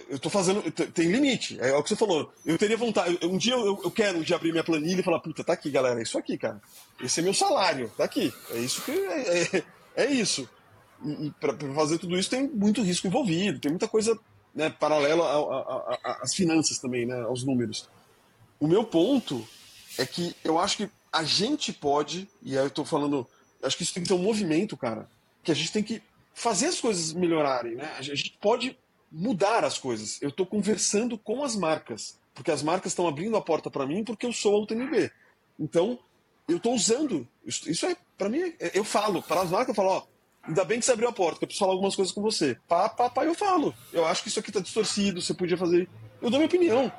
eu tô fazendo. Tem limite. É, o que você falou. Eu teria vontade. Um dia eu, eu quero de abrir minha planilha e falar, puta, tá aqui, galera. É isso aqui, cara. Esse é meu salário. Tá aqui. É isso que. É, é, é isso. E, e para fazer tudo isso tem muito risco envolvido, tem muita coisa né, paralela às finanças também, né, aos números. O meu ponto é que eu acho que a gente pode, e aí eu tô falando, acho que isso tem que ter um movimento, cara, que a gente tem que fazer as coisas melhorarem, né? A gente pode mudar as coisas. Eu estou conversando com as marcas, porque as marcas estão abrindo a porta para mim porque eu sou a UTMB. Então, eu estou usando. Isso é, para mim, é, eu falo. Para as marcas, eu falo, ó, ainda bem que você abriu a porta, eu preciso falar algumas coisas com você. Pá, pá, pá, eu falo. Eu acho que isso aqui está distorcido, você podia fazer. Eu dou minha opinião.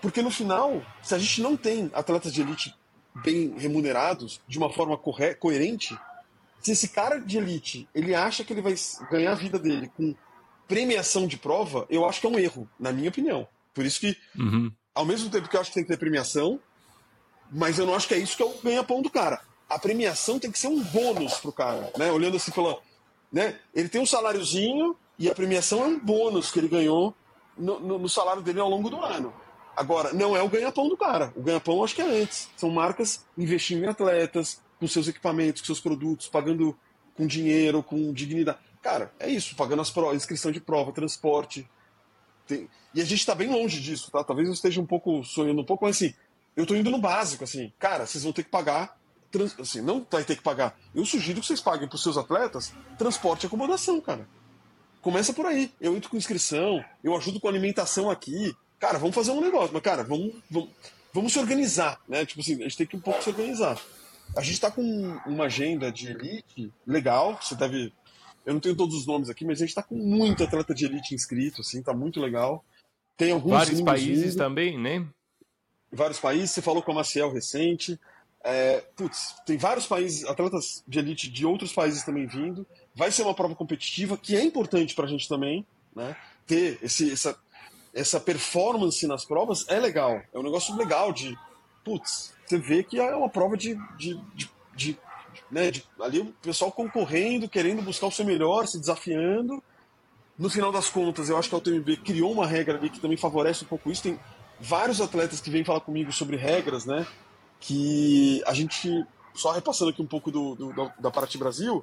Porque no final, se a gente não tem atletas de elite bem remunerados, de uma forma coerente, se esse cara de elite ele acha que ele vai ganhar a vida dele com premiação de prova, eu acho que é um erro, na minha opinião. Por isso que, uhum. ao mesmo tempo que eu acho que tem que ter premiação, mas eu não acho que é isso que é o ganha-pão do cara. A premiação tem que ser um bônus pro cara, né? Olhando assim pela. Né? Ele tem um saláriozinho e a premiação é um bônus que ele ganhou no, no, no salário dele ao longo do ano. Agora, não é o ganha-pão do cara. O ganha-pão acho que é antes. São marcas investindo em atletas, com seus equipamentos, com seus produtos, pagando com dinheiro, com dignidade. Cara, é isso, pagando as inscrição de prova, transporte. Tem... E a gente está bem longe disso, tá? Talvez eu esteja um pouco sonhando um pouco, mas assim, eu estou indo no básico, assim, cara, vocês vão ter que pagar, trans... assim, não vai ter que pagar. Eu sugiro que vocês paguem para os seus atletas transporte e acomodação, cara. Começa por aí. Eu entro com inscrição, eu ajudo com alimentação aqui. Cara, vamos fazer um negócio, mas, cara, vamos, vamos, vamos se organizar, né? Tipo assim, a gente tem que um pouco se organizar. A gente está com uma agenda de elite legal, você deve eu não tenho todos os nomes aqui, mas a gente está com muito atleta de elite inscrito, assim, tá muito legal. Tem alguns vários países vindo, também, né? Vários países. Você falou com a Maciel recente. É, putz, tem vários países, atletas de elite de outros países também vindo. Vai ser uma prova competitiva que é importante para a gente também, né? Ter esse, essa, essa performance nas provas é legal. É um negócio legal de, putz, você vê que é uma prova de, de, de, de né, de, ali o pessoal concorrendo, querendo buscar o seu melhor, se desafiando. No final das contas, eu acho que a UTMB criou uma regra ali que também favorece um pouco isso. Tem vários atletas que vêm falar comigo sobre regras, né? Que a gente, só repassando aqui um pouco do, do da Paraty Brasil,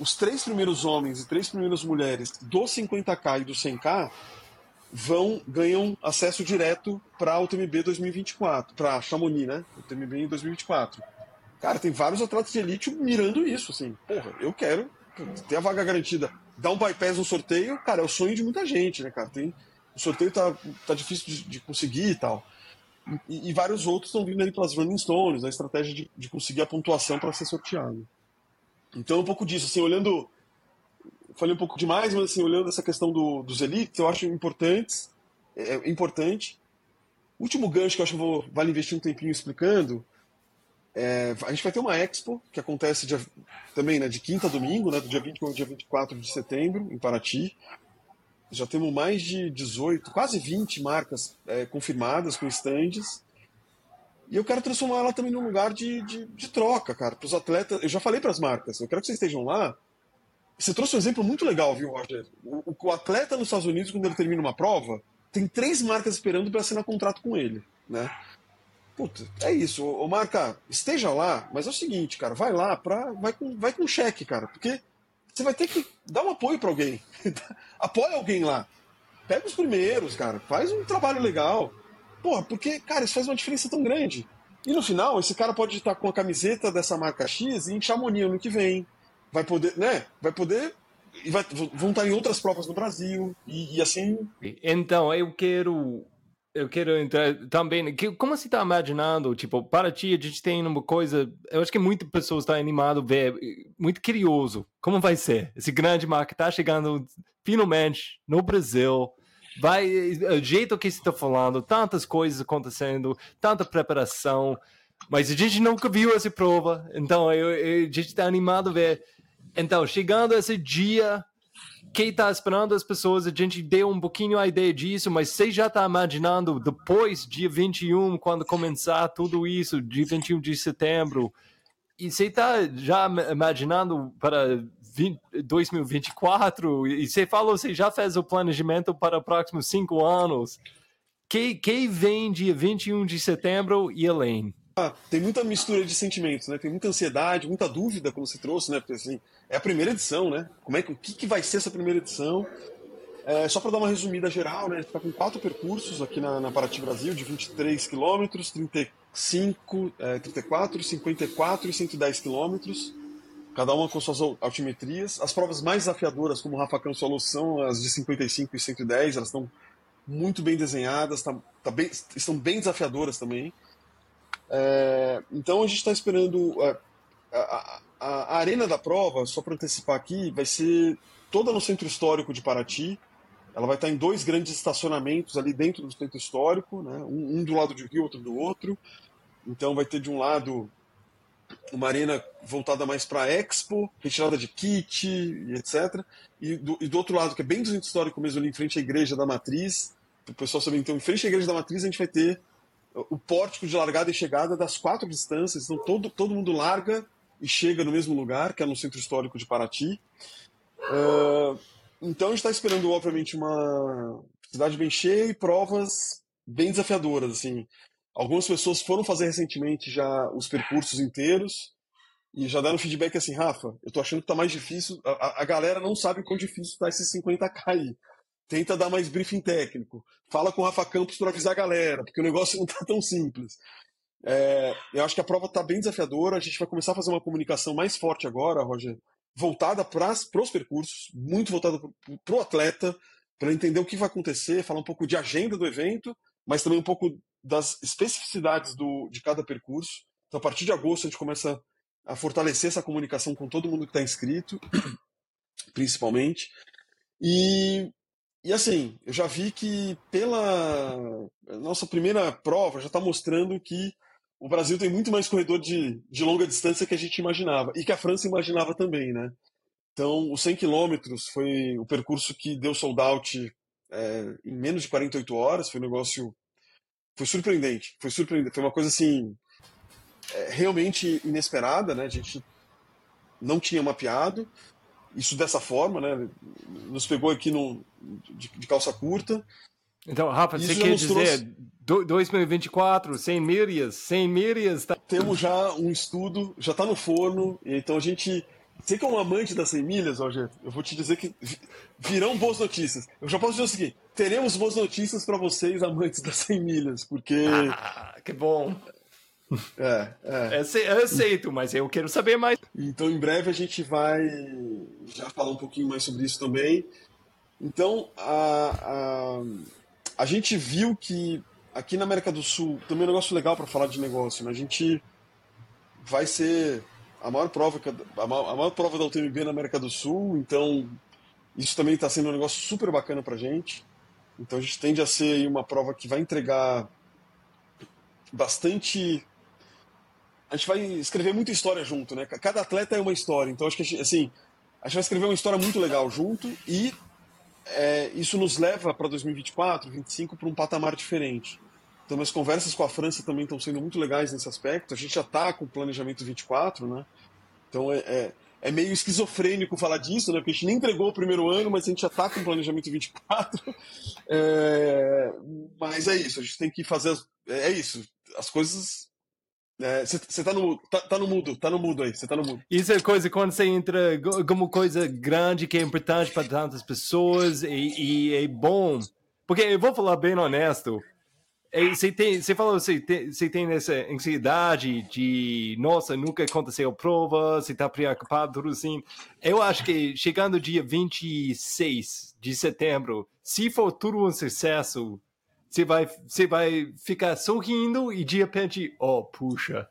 os três primeiros homens e três primeiras mulheres do 50K e do 100K vão ganham acesso direto para a UTMB 2024, para Chamonix, né? UTMB em 2024. Cara, tem vários atletas de elite mirando isso, assim. Porra, eu quero ter a vaga garantida. Dar um bypass no sorteio, cara, é o sonho de muita gente, né, cara? Tem, o sorteio tá, tá difícil de, de conseguir e tal. E, e, vários outros estão vindo ali pelas Running Stones, a estratégia de, de conseguir a pontuação para ser sorteado. Então, um pouco disso, assim, olhando. Falei um pouco demais, mas assim, olhando essa questão do, dos elites, eu acho importantes, é, é importante. Último gancho que eu acho que vou, vale investir um tempinho explicando É, a gente vai ter uma expo que acontece dia, também né, de quinta a domingo, né, do dia 20 ao dia 24 de setembro, em Paraty. Já temos mais de 18, quase 20 marcas é, confirmadas com estandes. E eu quero transformar ela também num lugar de, de, de troca, cara, para os atletas. Eu já falei para as marcas, eu quero que vocês estejam lá. Você trouxe um exemplo muito legal, viu, Roger? O, o atleta nos Estados Unidos, quando ele termina uma prova, tem três marcas esperando para assinar contrato com ele, né? Puta, é isso. Ô, marca, esteja lá, mas é o seguinte, cara, vai lá, pra, vai, com, vai com cheque, cara, porque você vai ter que dar um apoio para alguém. Apoia alguém lá. Pega os primeiros, cara, faz um trabalho legal. Porra, porque, cara, isso faz uma diferença tão grande. E no final, esse cara pode estar com a camiseta dessa marca X e em Chamonix no que vem. Vai poder, né? Vai poder e vai, vão estar em outras provas no Brasil e, e, assim. Então eu quero eu quero entrar também. Que, como você está imaginando? Tipo, para ti, a gente tem uma coisa. Eu acho que muitas pessoas estão animadas ver, muito curioso. Como vai ser? Esse grande marca está chegando finalmente no Brasil. Vai, o jeito que você está falando, tantas coisas acontecendo, tanta preparação. Mas a gente nunca viu essa prova, então eu, eu, a gente está animado a ver. Então, chegando esse dia, quem está esperando as pessoas, a gente deu um pouquinho a ideia disso, mas você já está imaginando depois, dia 21, quando começar tudo isso, dia 21 de setembro, e você está já imaginando para 20, 2024, e você falou, você já fez o planejamento para os próximos cinco anos. Quem, quem vem dia 21 de setembro e além? Ah, tem muita mistura de sentimentos, né? Tem muita ansiedade, muita dúvida, como você trouxe, né? Porque assim, é a primeira edição, né? Como é que, o que, que vai ser essa primeira edição? É, só para dar uma resumida geral, né? A gente está com quatro percursos aqui na, na Paraty Brasil, de 23 quilômetros, 35, é, 34, 54 e 110 quilômetros, cada uma com suas altimetrias. As provas mais desafiadoras, como o Rafa Campos falou, são as de 55 e 110, elas estão muito bem desenhadas, tá, tá bem, estão bem desafiadoras também. É, então a gente está esperando. É, a, a, a, arena da prova, só para antecipar aqui, vai ser toda no centro histórico de Paraty. Ela vai estar em dois grandes estacionamentos ali dentro do centro histórico, né? um, um do lado de um rio, outro do outro. Então vai ter de um lado uma arena voltada mais para Expo, retirada de kit etc. E do, e do, outro lado, que é bem do centro histórico mesmo, ali em frente à Igreja da Matriz, para o pessoal saber, então, em frente à Igreja da Matriz, a gente vai ter o pórtico de largada e chegada das quatro distâncias. Então todo, todo mundo larga e chega no mesmo lugar, que é no centro histórico de Paraty. Uh, então a gente está esperando, obviamente, uma cidade bem cheia e provas bem desafiadoras. Assim. Algumas pessoas foram fazer recentemente já os percursos inteiros e já deram feedback assim, Rafa, eu tô achando que tá mais difícil. A, a galera não sabe quão difícil tá esses 50k aí tenta dar mais briefing técnico, fala com o Rafa Campos para avisar a galera, porque o negócio não está tão simples. É, eu acho que a prova está bem desafiadora, a gente vai começar a fazer uma comunicação mais forte agora, Roger, voltada para os percursos, muito voltada para o atleta, para entender o que vai acontecer, falar um pouco de agenda do evento, mas também um pouco das especificidades do, de cada percurso. Então, a partir de agosto, a gente começa a fortalecer essa comunicação com todo mundo que está inscrito, principalmente. E e assim, eu já vi que pela nossa primeira prova já está mostrando que o Brasil tem muito mais corredor de, de longa distância que a gente imaginava e que a França imaginava também, né? Então, os 100 quilômetros foi o percurso que deu sold out é, em menos de 48 horas. Foi um negócio. Foi surpreendente. Foi surpreendente. Foi uma coisa assim. É, realmente inesperada, né? A gente não tinha mapeado isso dessa forma, né? Nos pegou aqui no, de, de calça curta. Então, Rafa, você quer dizer trouxe... 2024, 100 milhas, 100 milhas? Tá... Temos já um estudo, já está no forno, então a gente... Você que é um amante das 100 milhas, Roger, eu vou te dizer que virão boas notícias. Eu já posso dizer o seguinte, teremos boas notícias para vocês, amantes das 100 milhas, porque... Ah, que bom! É, é. Eu aceito, mas eu quero saber mais. Então, em breve, a gente vai já falar um pouquinho mais sobre isso também. Então, a, a, a gente viu que aqui na América do Sul, também é um negócio legal para falar de negócio, né? A gente vai ser a maior prova, a maior, a maior prova da UTMB na América do Sul, então isso também está sendo um negócio super bacana para gente. Então a gente tende a ser uma prova que vai entregar bastante a gente vai escrever muita história junto, né? Cada atleta é uma história, então acho que gente, assim a gente vai escrever uma história muito legal junto e é, isso nos leva para 2024, 2025 para um patamar diferente. Então, as conversas com a França também estão sendo muito legais nesse aspecto. A gente já está com o planejamento 24, né? Então, é, é, é, meio esquizofrênico falar disso, né? Porque a gente nem entregou o primeiro ano, mas a gente já está com o planejamento 24. É, mas é isso, a gente tem que fazer. As, é, é isso, as coisas você é, tá no, tá, tá, no mudo, tá no mudo aí, você tá no mudo. Isso é coisa quando você entra como coisa grande que é importante para tantas pessoas e, e, é bom. Porque eu vou falar bem honesto, você tem, você falou, você tem, você tem essa ansiedade de, nossa, nunca aconteceu prova, você tá preocupado, tudo assim. Eu acho que chegando dia 26 de setembro, se for tudo um sucesso, você vai, você vai ficar sorrindo e de repente, oh, puxa.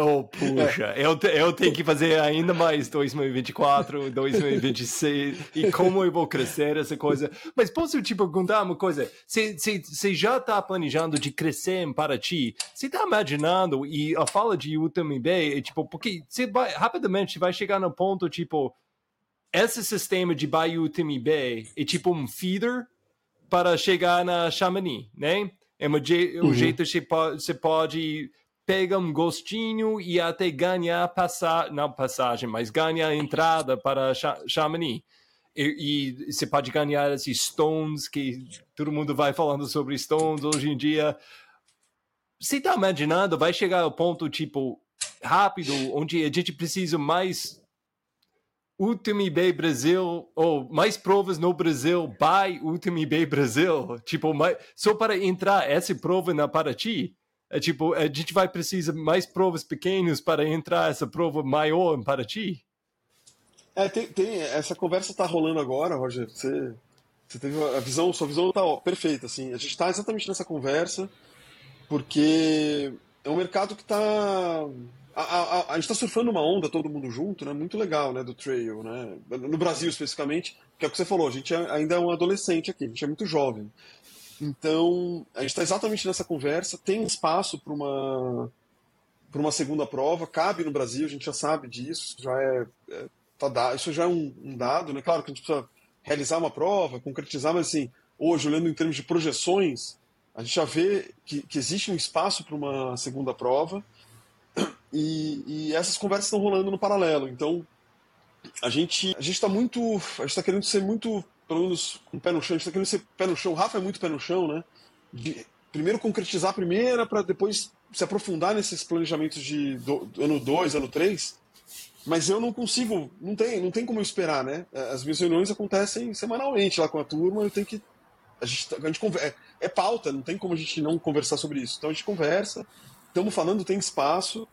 Oh, puxa, é. eu, eu tenho que fazer ainda mais 2024, 2026, e como eu vou crescer essa coisa. Mas posso te perguntar uma coisa? Você já está planejando de crescer em Paraty? Você está imaginando, e a fala de UTMB é tipo, porque você vai, rapidamente vai chegar no ponto, tipo, esse sistema de Bayou UTMB é tipo um feeder para chegar na Chamonix, né? É um je uhum. jeito que você pode pegar um gostinho e até ganhar passar, não passagem, mas ganhar entrada para Chamonix. E, e você pode ganhar esses stones que todo mundo vai falando sobre stones hoje em dia. Você está imaginando, vai chegar ao ponto tipo rápido, onde a gente precisa mais UTMB Brasil, ou mais provas no Brasil, by UTMB Brasil, tipo, mais, só para entrar essa prova na Paraty, é tipo, a gente vai precisar mais provas pequenas para entrar essa prova maior em Paraty? É, tem, tem essa conversa está rolando agora, Roger, você, você teve a visão, sua visão está perfeita, assim, a gente está exatamente nessa conversa, porque é um mercado que está a, a, a, gente está surfando uma onda, todo mundo junto, né? Muito legal, né? Do trail, né? No Brasil, especificamente, que é o que você falou, a gente é, ainda é um adolescente aqui, a gente é muito jovem. Então, a gente está exatamente nessa conversa, tem espaço para uma para uma segunda prova, cabe no Brasil, a gente já sabe disso, já é, é tá, isso já é um, um, dado, né? Claro que a gente precisa realizar uma prova, concretizar, mas assim, hoje, olhando em termos de projeções, a gente já vê que, que existe um espaço para uma segunda prova. E, e essas conversas estão rolando no paralelo. Então, a gente a está muito. A gente está querendo ser muito, pelo menos, um pé no chão. A gente está querendo ser pé no chão. O Rafa é muito pé no chão, né? De, primeiro concretizar a primeira, para depois se aprofundar nesses planejamentos de do, do ano 2, ano 3. Mas eu não consigo, não tem, não tem como eu esperar, né? As minhas reuniões acontecem semanalmente lá com a turma, eu tenho que. A gente, a gente é, é pauta, não tem como a gente não conversar sobre isso. Então a gente conversa, estamos falando, tem espaço.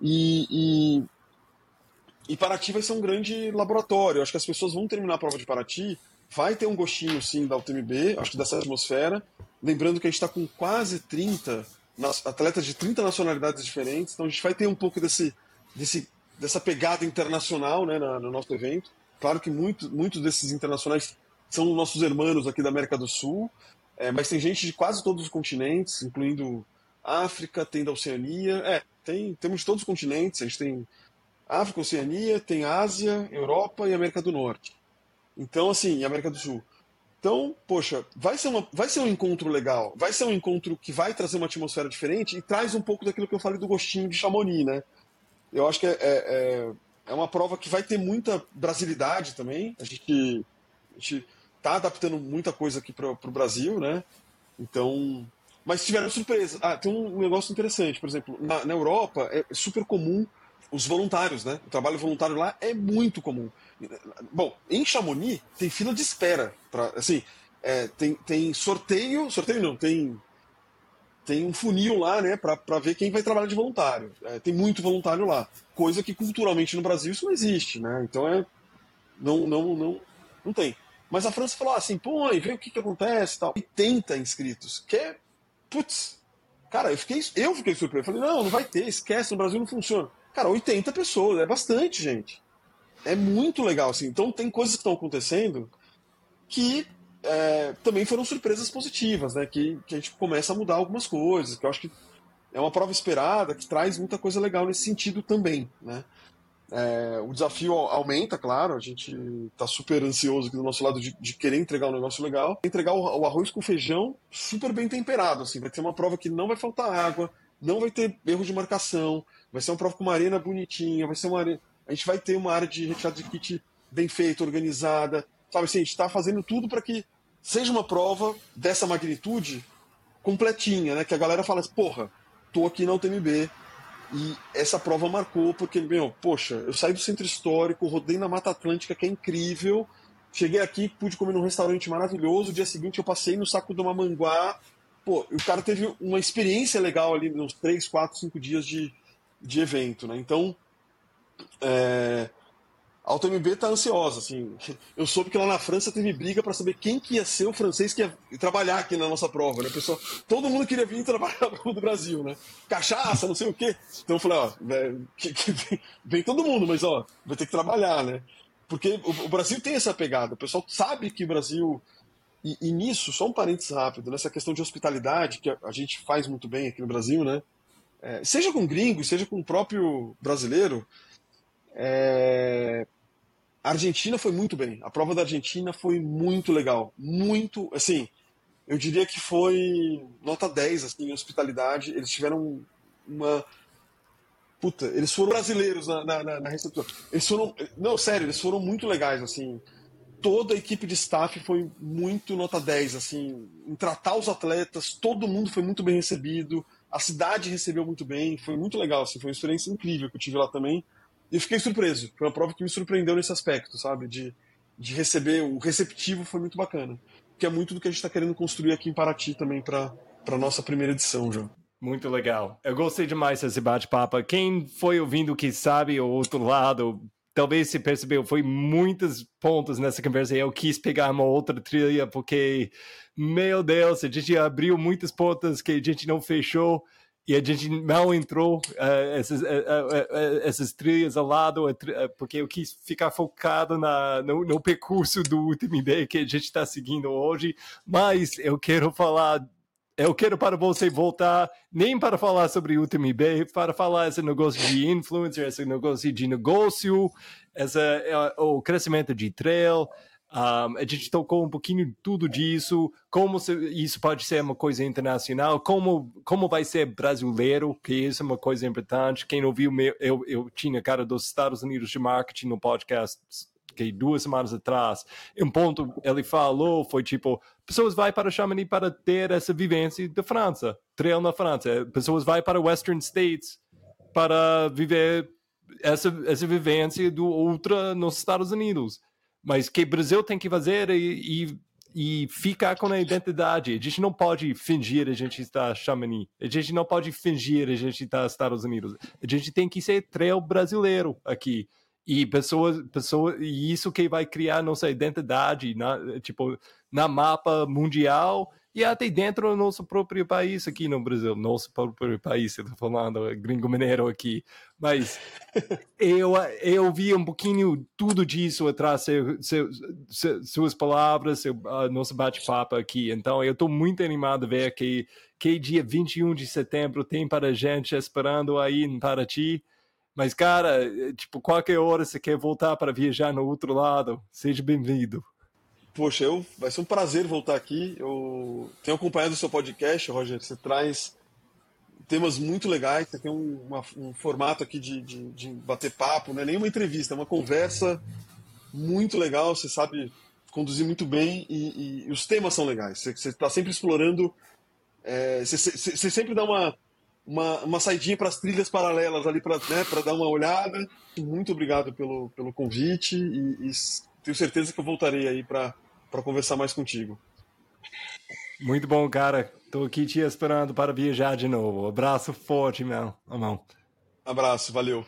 E, e, e, Paraty vai ser um grande laboratório. Acho que as pessoas vão terminar a prova de Paraty, vai ter um gostinho sim da UTMB, acho que dessa atmosfera. Lembrando que a gente está com quase 30 atletas de 30 nacionalidades diferentes, então a gente vai ter um pouco desse, desse, dessa pegada internacional né, no nosso evento. Claro que muito, muitos desses internacionais são nossos irmãos aqui da América do Sul, é, mas tem gente de quase todos os continentes, incluindo África, tem da Oceania. É, tem, temos todos os continentes. A gente tem África, Oceania, tem Ásia, Europa e América do Norte. Então, assim, América do Sul. Então, poxa, vai ser, uma, vai ser um encontro legal. Vai ser um encontro que vai trazer uma atmosfera diferente e traz um pouco daquilo que eu falei do gostinho de Chamonix, né? Eu acho que é, é, é uma prova que vai ter muita brasilidade também. A gente, a gente tá adaptando muita coisa aqui para o Brasil, né? Então, mas tiveram surpresa. Ah, tem um negócio interessante, por exemplo, na, na Europa é super comum os voluntários, né? O trabalho voluntário lá é muito comum. Bom, em Chamonix tem fila de espera. Assim, é, tem, tem sorteio, sorteio não, tem, tem um funil lá, né, para ver quem vai trabalhar de voluntário. É, tem muito voluntário lá. Coisa que culturalmente no Brasil isso não existe, né? Então é. Não, não, não, não tem. Mas a França falou assim, põe, vê o que, que acontece e tal. 80 inscritos, que é putz, cara, eu fiquei, eu fiquei surpreso. Falei, não, não vai ter, esquece, no Brasil não funciona. Cara, 80 pessoas, é bastante, gente. É muito legal, assim. Então tem coisas que estão acontecendo que é, também foram surpresas positivas, né? Que, que a gente começa a mudar algumas coisas, que eu acho que é uma prova esperada que traz muita coisa legal nesse sentido também, né? É, o desafio aumenta, claro, a gente está super ansioso aqui do nosso lado de, de, querer entregar um negócio legal. Entregar o, o, arroz com feijão super bem temperado, assim, vai ter uma prova que não vai faltar água, não vai ter erro de marcação, vai ser uma prova com uma arena bonitinha, vai ser uma arena... A gente vai ter uma área de retirada de kit bem feita, organizada, sabe assim, a gente está fazendo tudo para que seja uma prova dessa magnitude completinha, né? Que a galera fala assim, porra, tô aqui na UTMB, e essa prova marcou, porque, meu, poxa, eu saí do centro histórico, rodei na Mata Atlântica, que é incrível. Cheguei aqui, pude comer num restaurante maravilhoso. dia seguinte eu passei no saco do Mamanguá. Pô, o cara teve uma experiência legal ali, uns 3, 4, 5 dias de, de evento, né? Então, é, a UTMB tá ansiosa, assim. Eu soube que lá na França teve briga para saber quem que ia ser o francês que ia trabalhar aqui na nossa prova, né? Pessoal, todo mundo queria vir trabalhar do Brasil, né? Cachaça, não sei o quê. Então eu falei, ó, que, vem, todo mundo, mas ó, vai ter que trabalhar, né? Porque o, Brasil tem essa pegada. O pessoal sabe que o Brasil e, e, nisso, só um parênteses rápido, nessa questão de hospitalidade que a, a gente faz muito bem aqui no Brasil, né? É, seja com gringo, seja com o próprio brasileiro, é... A Argentina foi muito bem. A prova da Argentina foi muito legal. Muito, assim, eu diria que foi nota 10 assim, em hospitalidade. Eles tiveram uma. Puta, eles foram brasileiros na, na, na recepção. Eles foram. Não, sério, eles foram muito legais, assim. Toda a equipe de staff foi muito nota 10, assim, em tratar os atletas, todo mundo foi muito bem recebido, a cidade recebeu muito bem, foi muito legal, assim, foi uma experiência incrível que eu tive lá também. E fiquei surpreso. Foi uma prova que me surpreendeu nesse aspecto, sabe? De, de receber. O receptivo foi muito bacana. Que é muito do que a gente está querendo construir aqui em Paraty também para a nossa primeira edição já. Muito legal. Eu gostei demais desse bate-papo. Quem foi ouvindo que sabe o outro lado, talvez se percebeu, foi muitos pontos nessa conversa. Eu quis pegar uma outra trilha porque, meu Deus, a gente abriu muitas portas que a gente não fechou e a gente mal entrou uh, essas, uh, uh, essas trilhas ao lado, porque eu quis ficar focado na, no, no percurso do UTMB que a gente está seguindo hoje, mas eu quero falar eu quero para você voltar nem para falar sobre o UTMB, para falar esse negócio de influencer, esse negócio de negócio, essa, o crescimento de trail, um, a gente tocou um pouquinho tudo disso, como isso pode ser uma coisa internacional, como, como vai ser brasileiro, que isso é uma coisa importante. Quem não viu, eu, eu tinha cara dos Estados Unidos de marketing no podcast que duas semanas atrás, um ponto ele falou foi tipo, pessoas vai para Chamonix para ter essa vivência da França, trail na França, pessoas vai para Western States para viver essa, essa vivência do ultra nos Estados Unidos mas que o Brasil tem que fazer e, e, e, ficar com a identidade. A gente não pode fingir a gente está Chamonix. A gente não pode fingir a gente está Estados Unidos. A gente tem que ser trail brasileiro aqui. E pessoas, pessoas, e isso que vai criar nossa identidade, na, tipo, na mapa mundial e até dentro do nosso próprio país aqui no Brasil, nosso próprio país, eu tô falando gringo mineiro aqui, mas eu, eu vi um pouquinho tudo disso atrás seu, seu, seu, suas palavras, seu, uh, nosso bate-papo aqui, então eu estou muito animado a ver que, que dia 21 de setembro tem para a gente esperando aí em Paraty, mas cara, tipo, qualquer hora você quer voltar para viajar no outro lado, seja bem-vindo. Poxa, eu, vai ser um prazer voltar aqui. Eu tenho acompanhado o seu podcast, Roger. Você traz temas muito legais. Você tem um, uma, um formato aqui de, de, de, bater papo, não é nem uma entrevista, é uma conversa muito legal. Você sabe conduzir muito bem e, e, e os temas são legais. Você está sempre explorando. É, você, você, você, sempre dá uma, uma, uma saidinha para as trilhas paralelas ali para né, dar uma olhada. Muito obrigado pelo, pelo convite e, e tenho certeza que eu voltarei aí para conversar mais contigo. Muito bom, cara. Estou aqui te esperando para viajar de novo. Abraço forte, meu irmão. Abraço, valeu.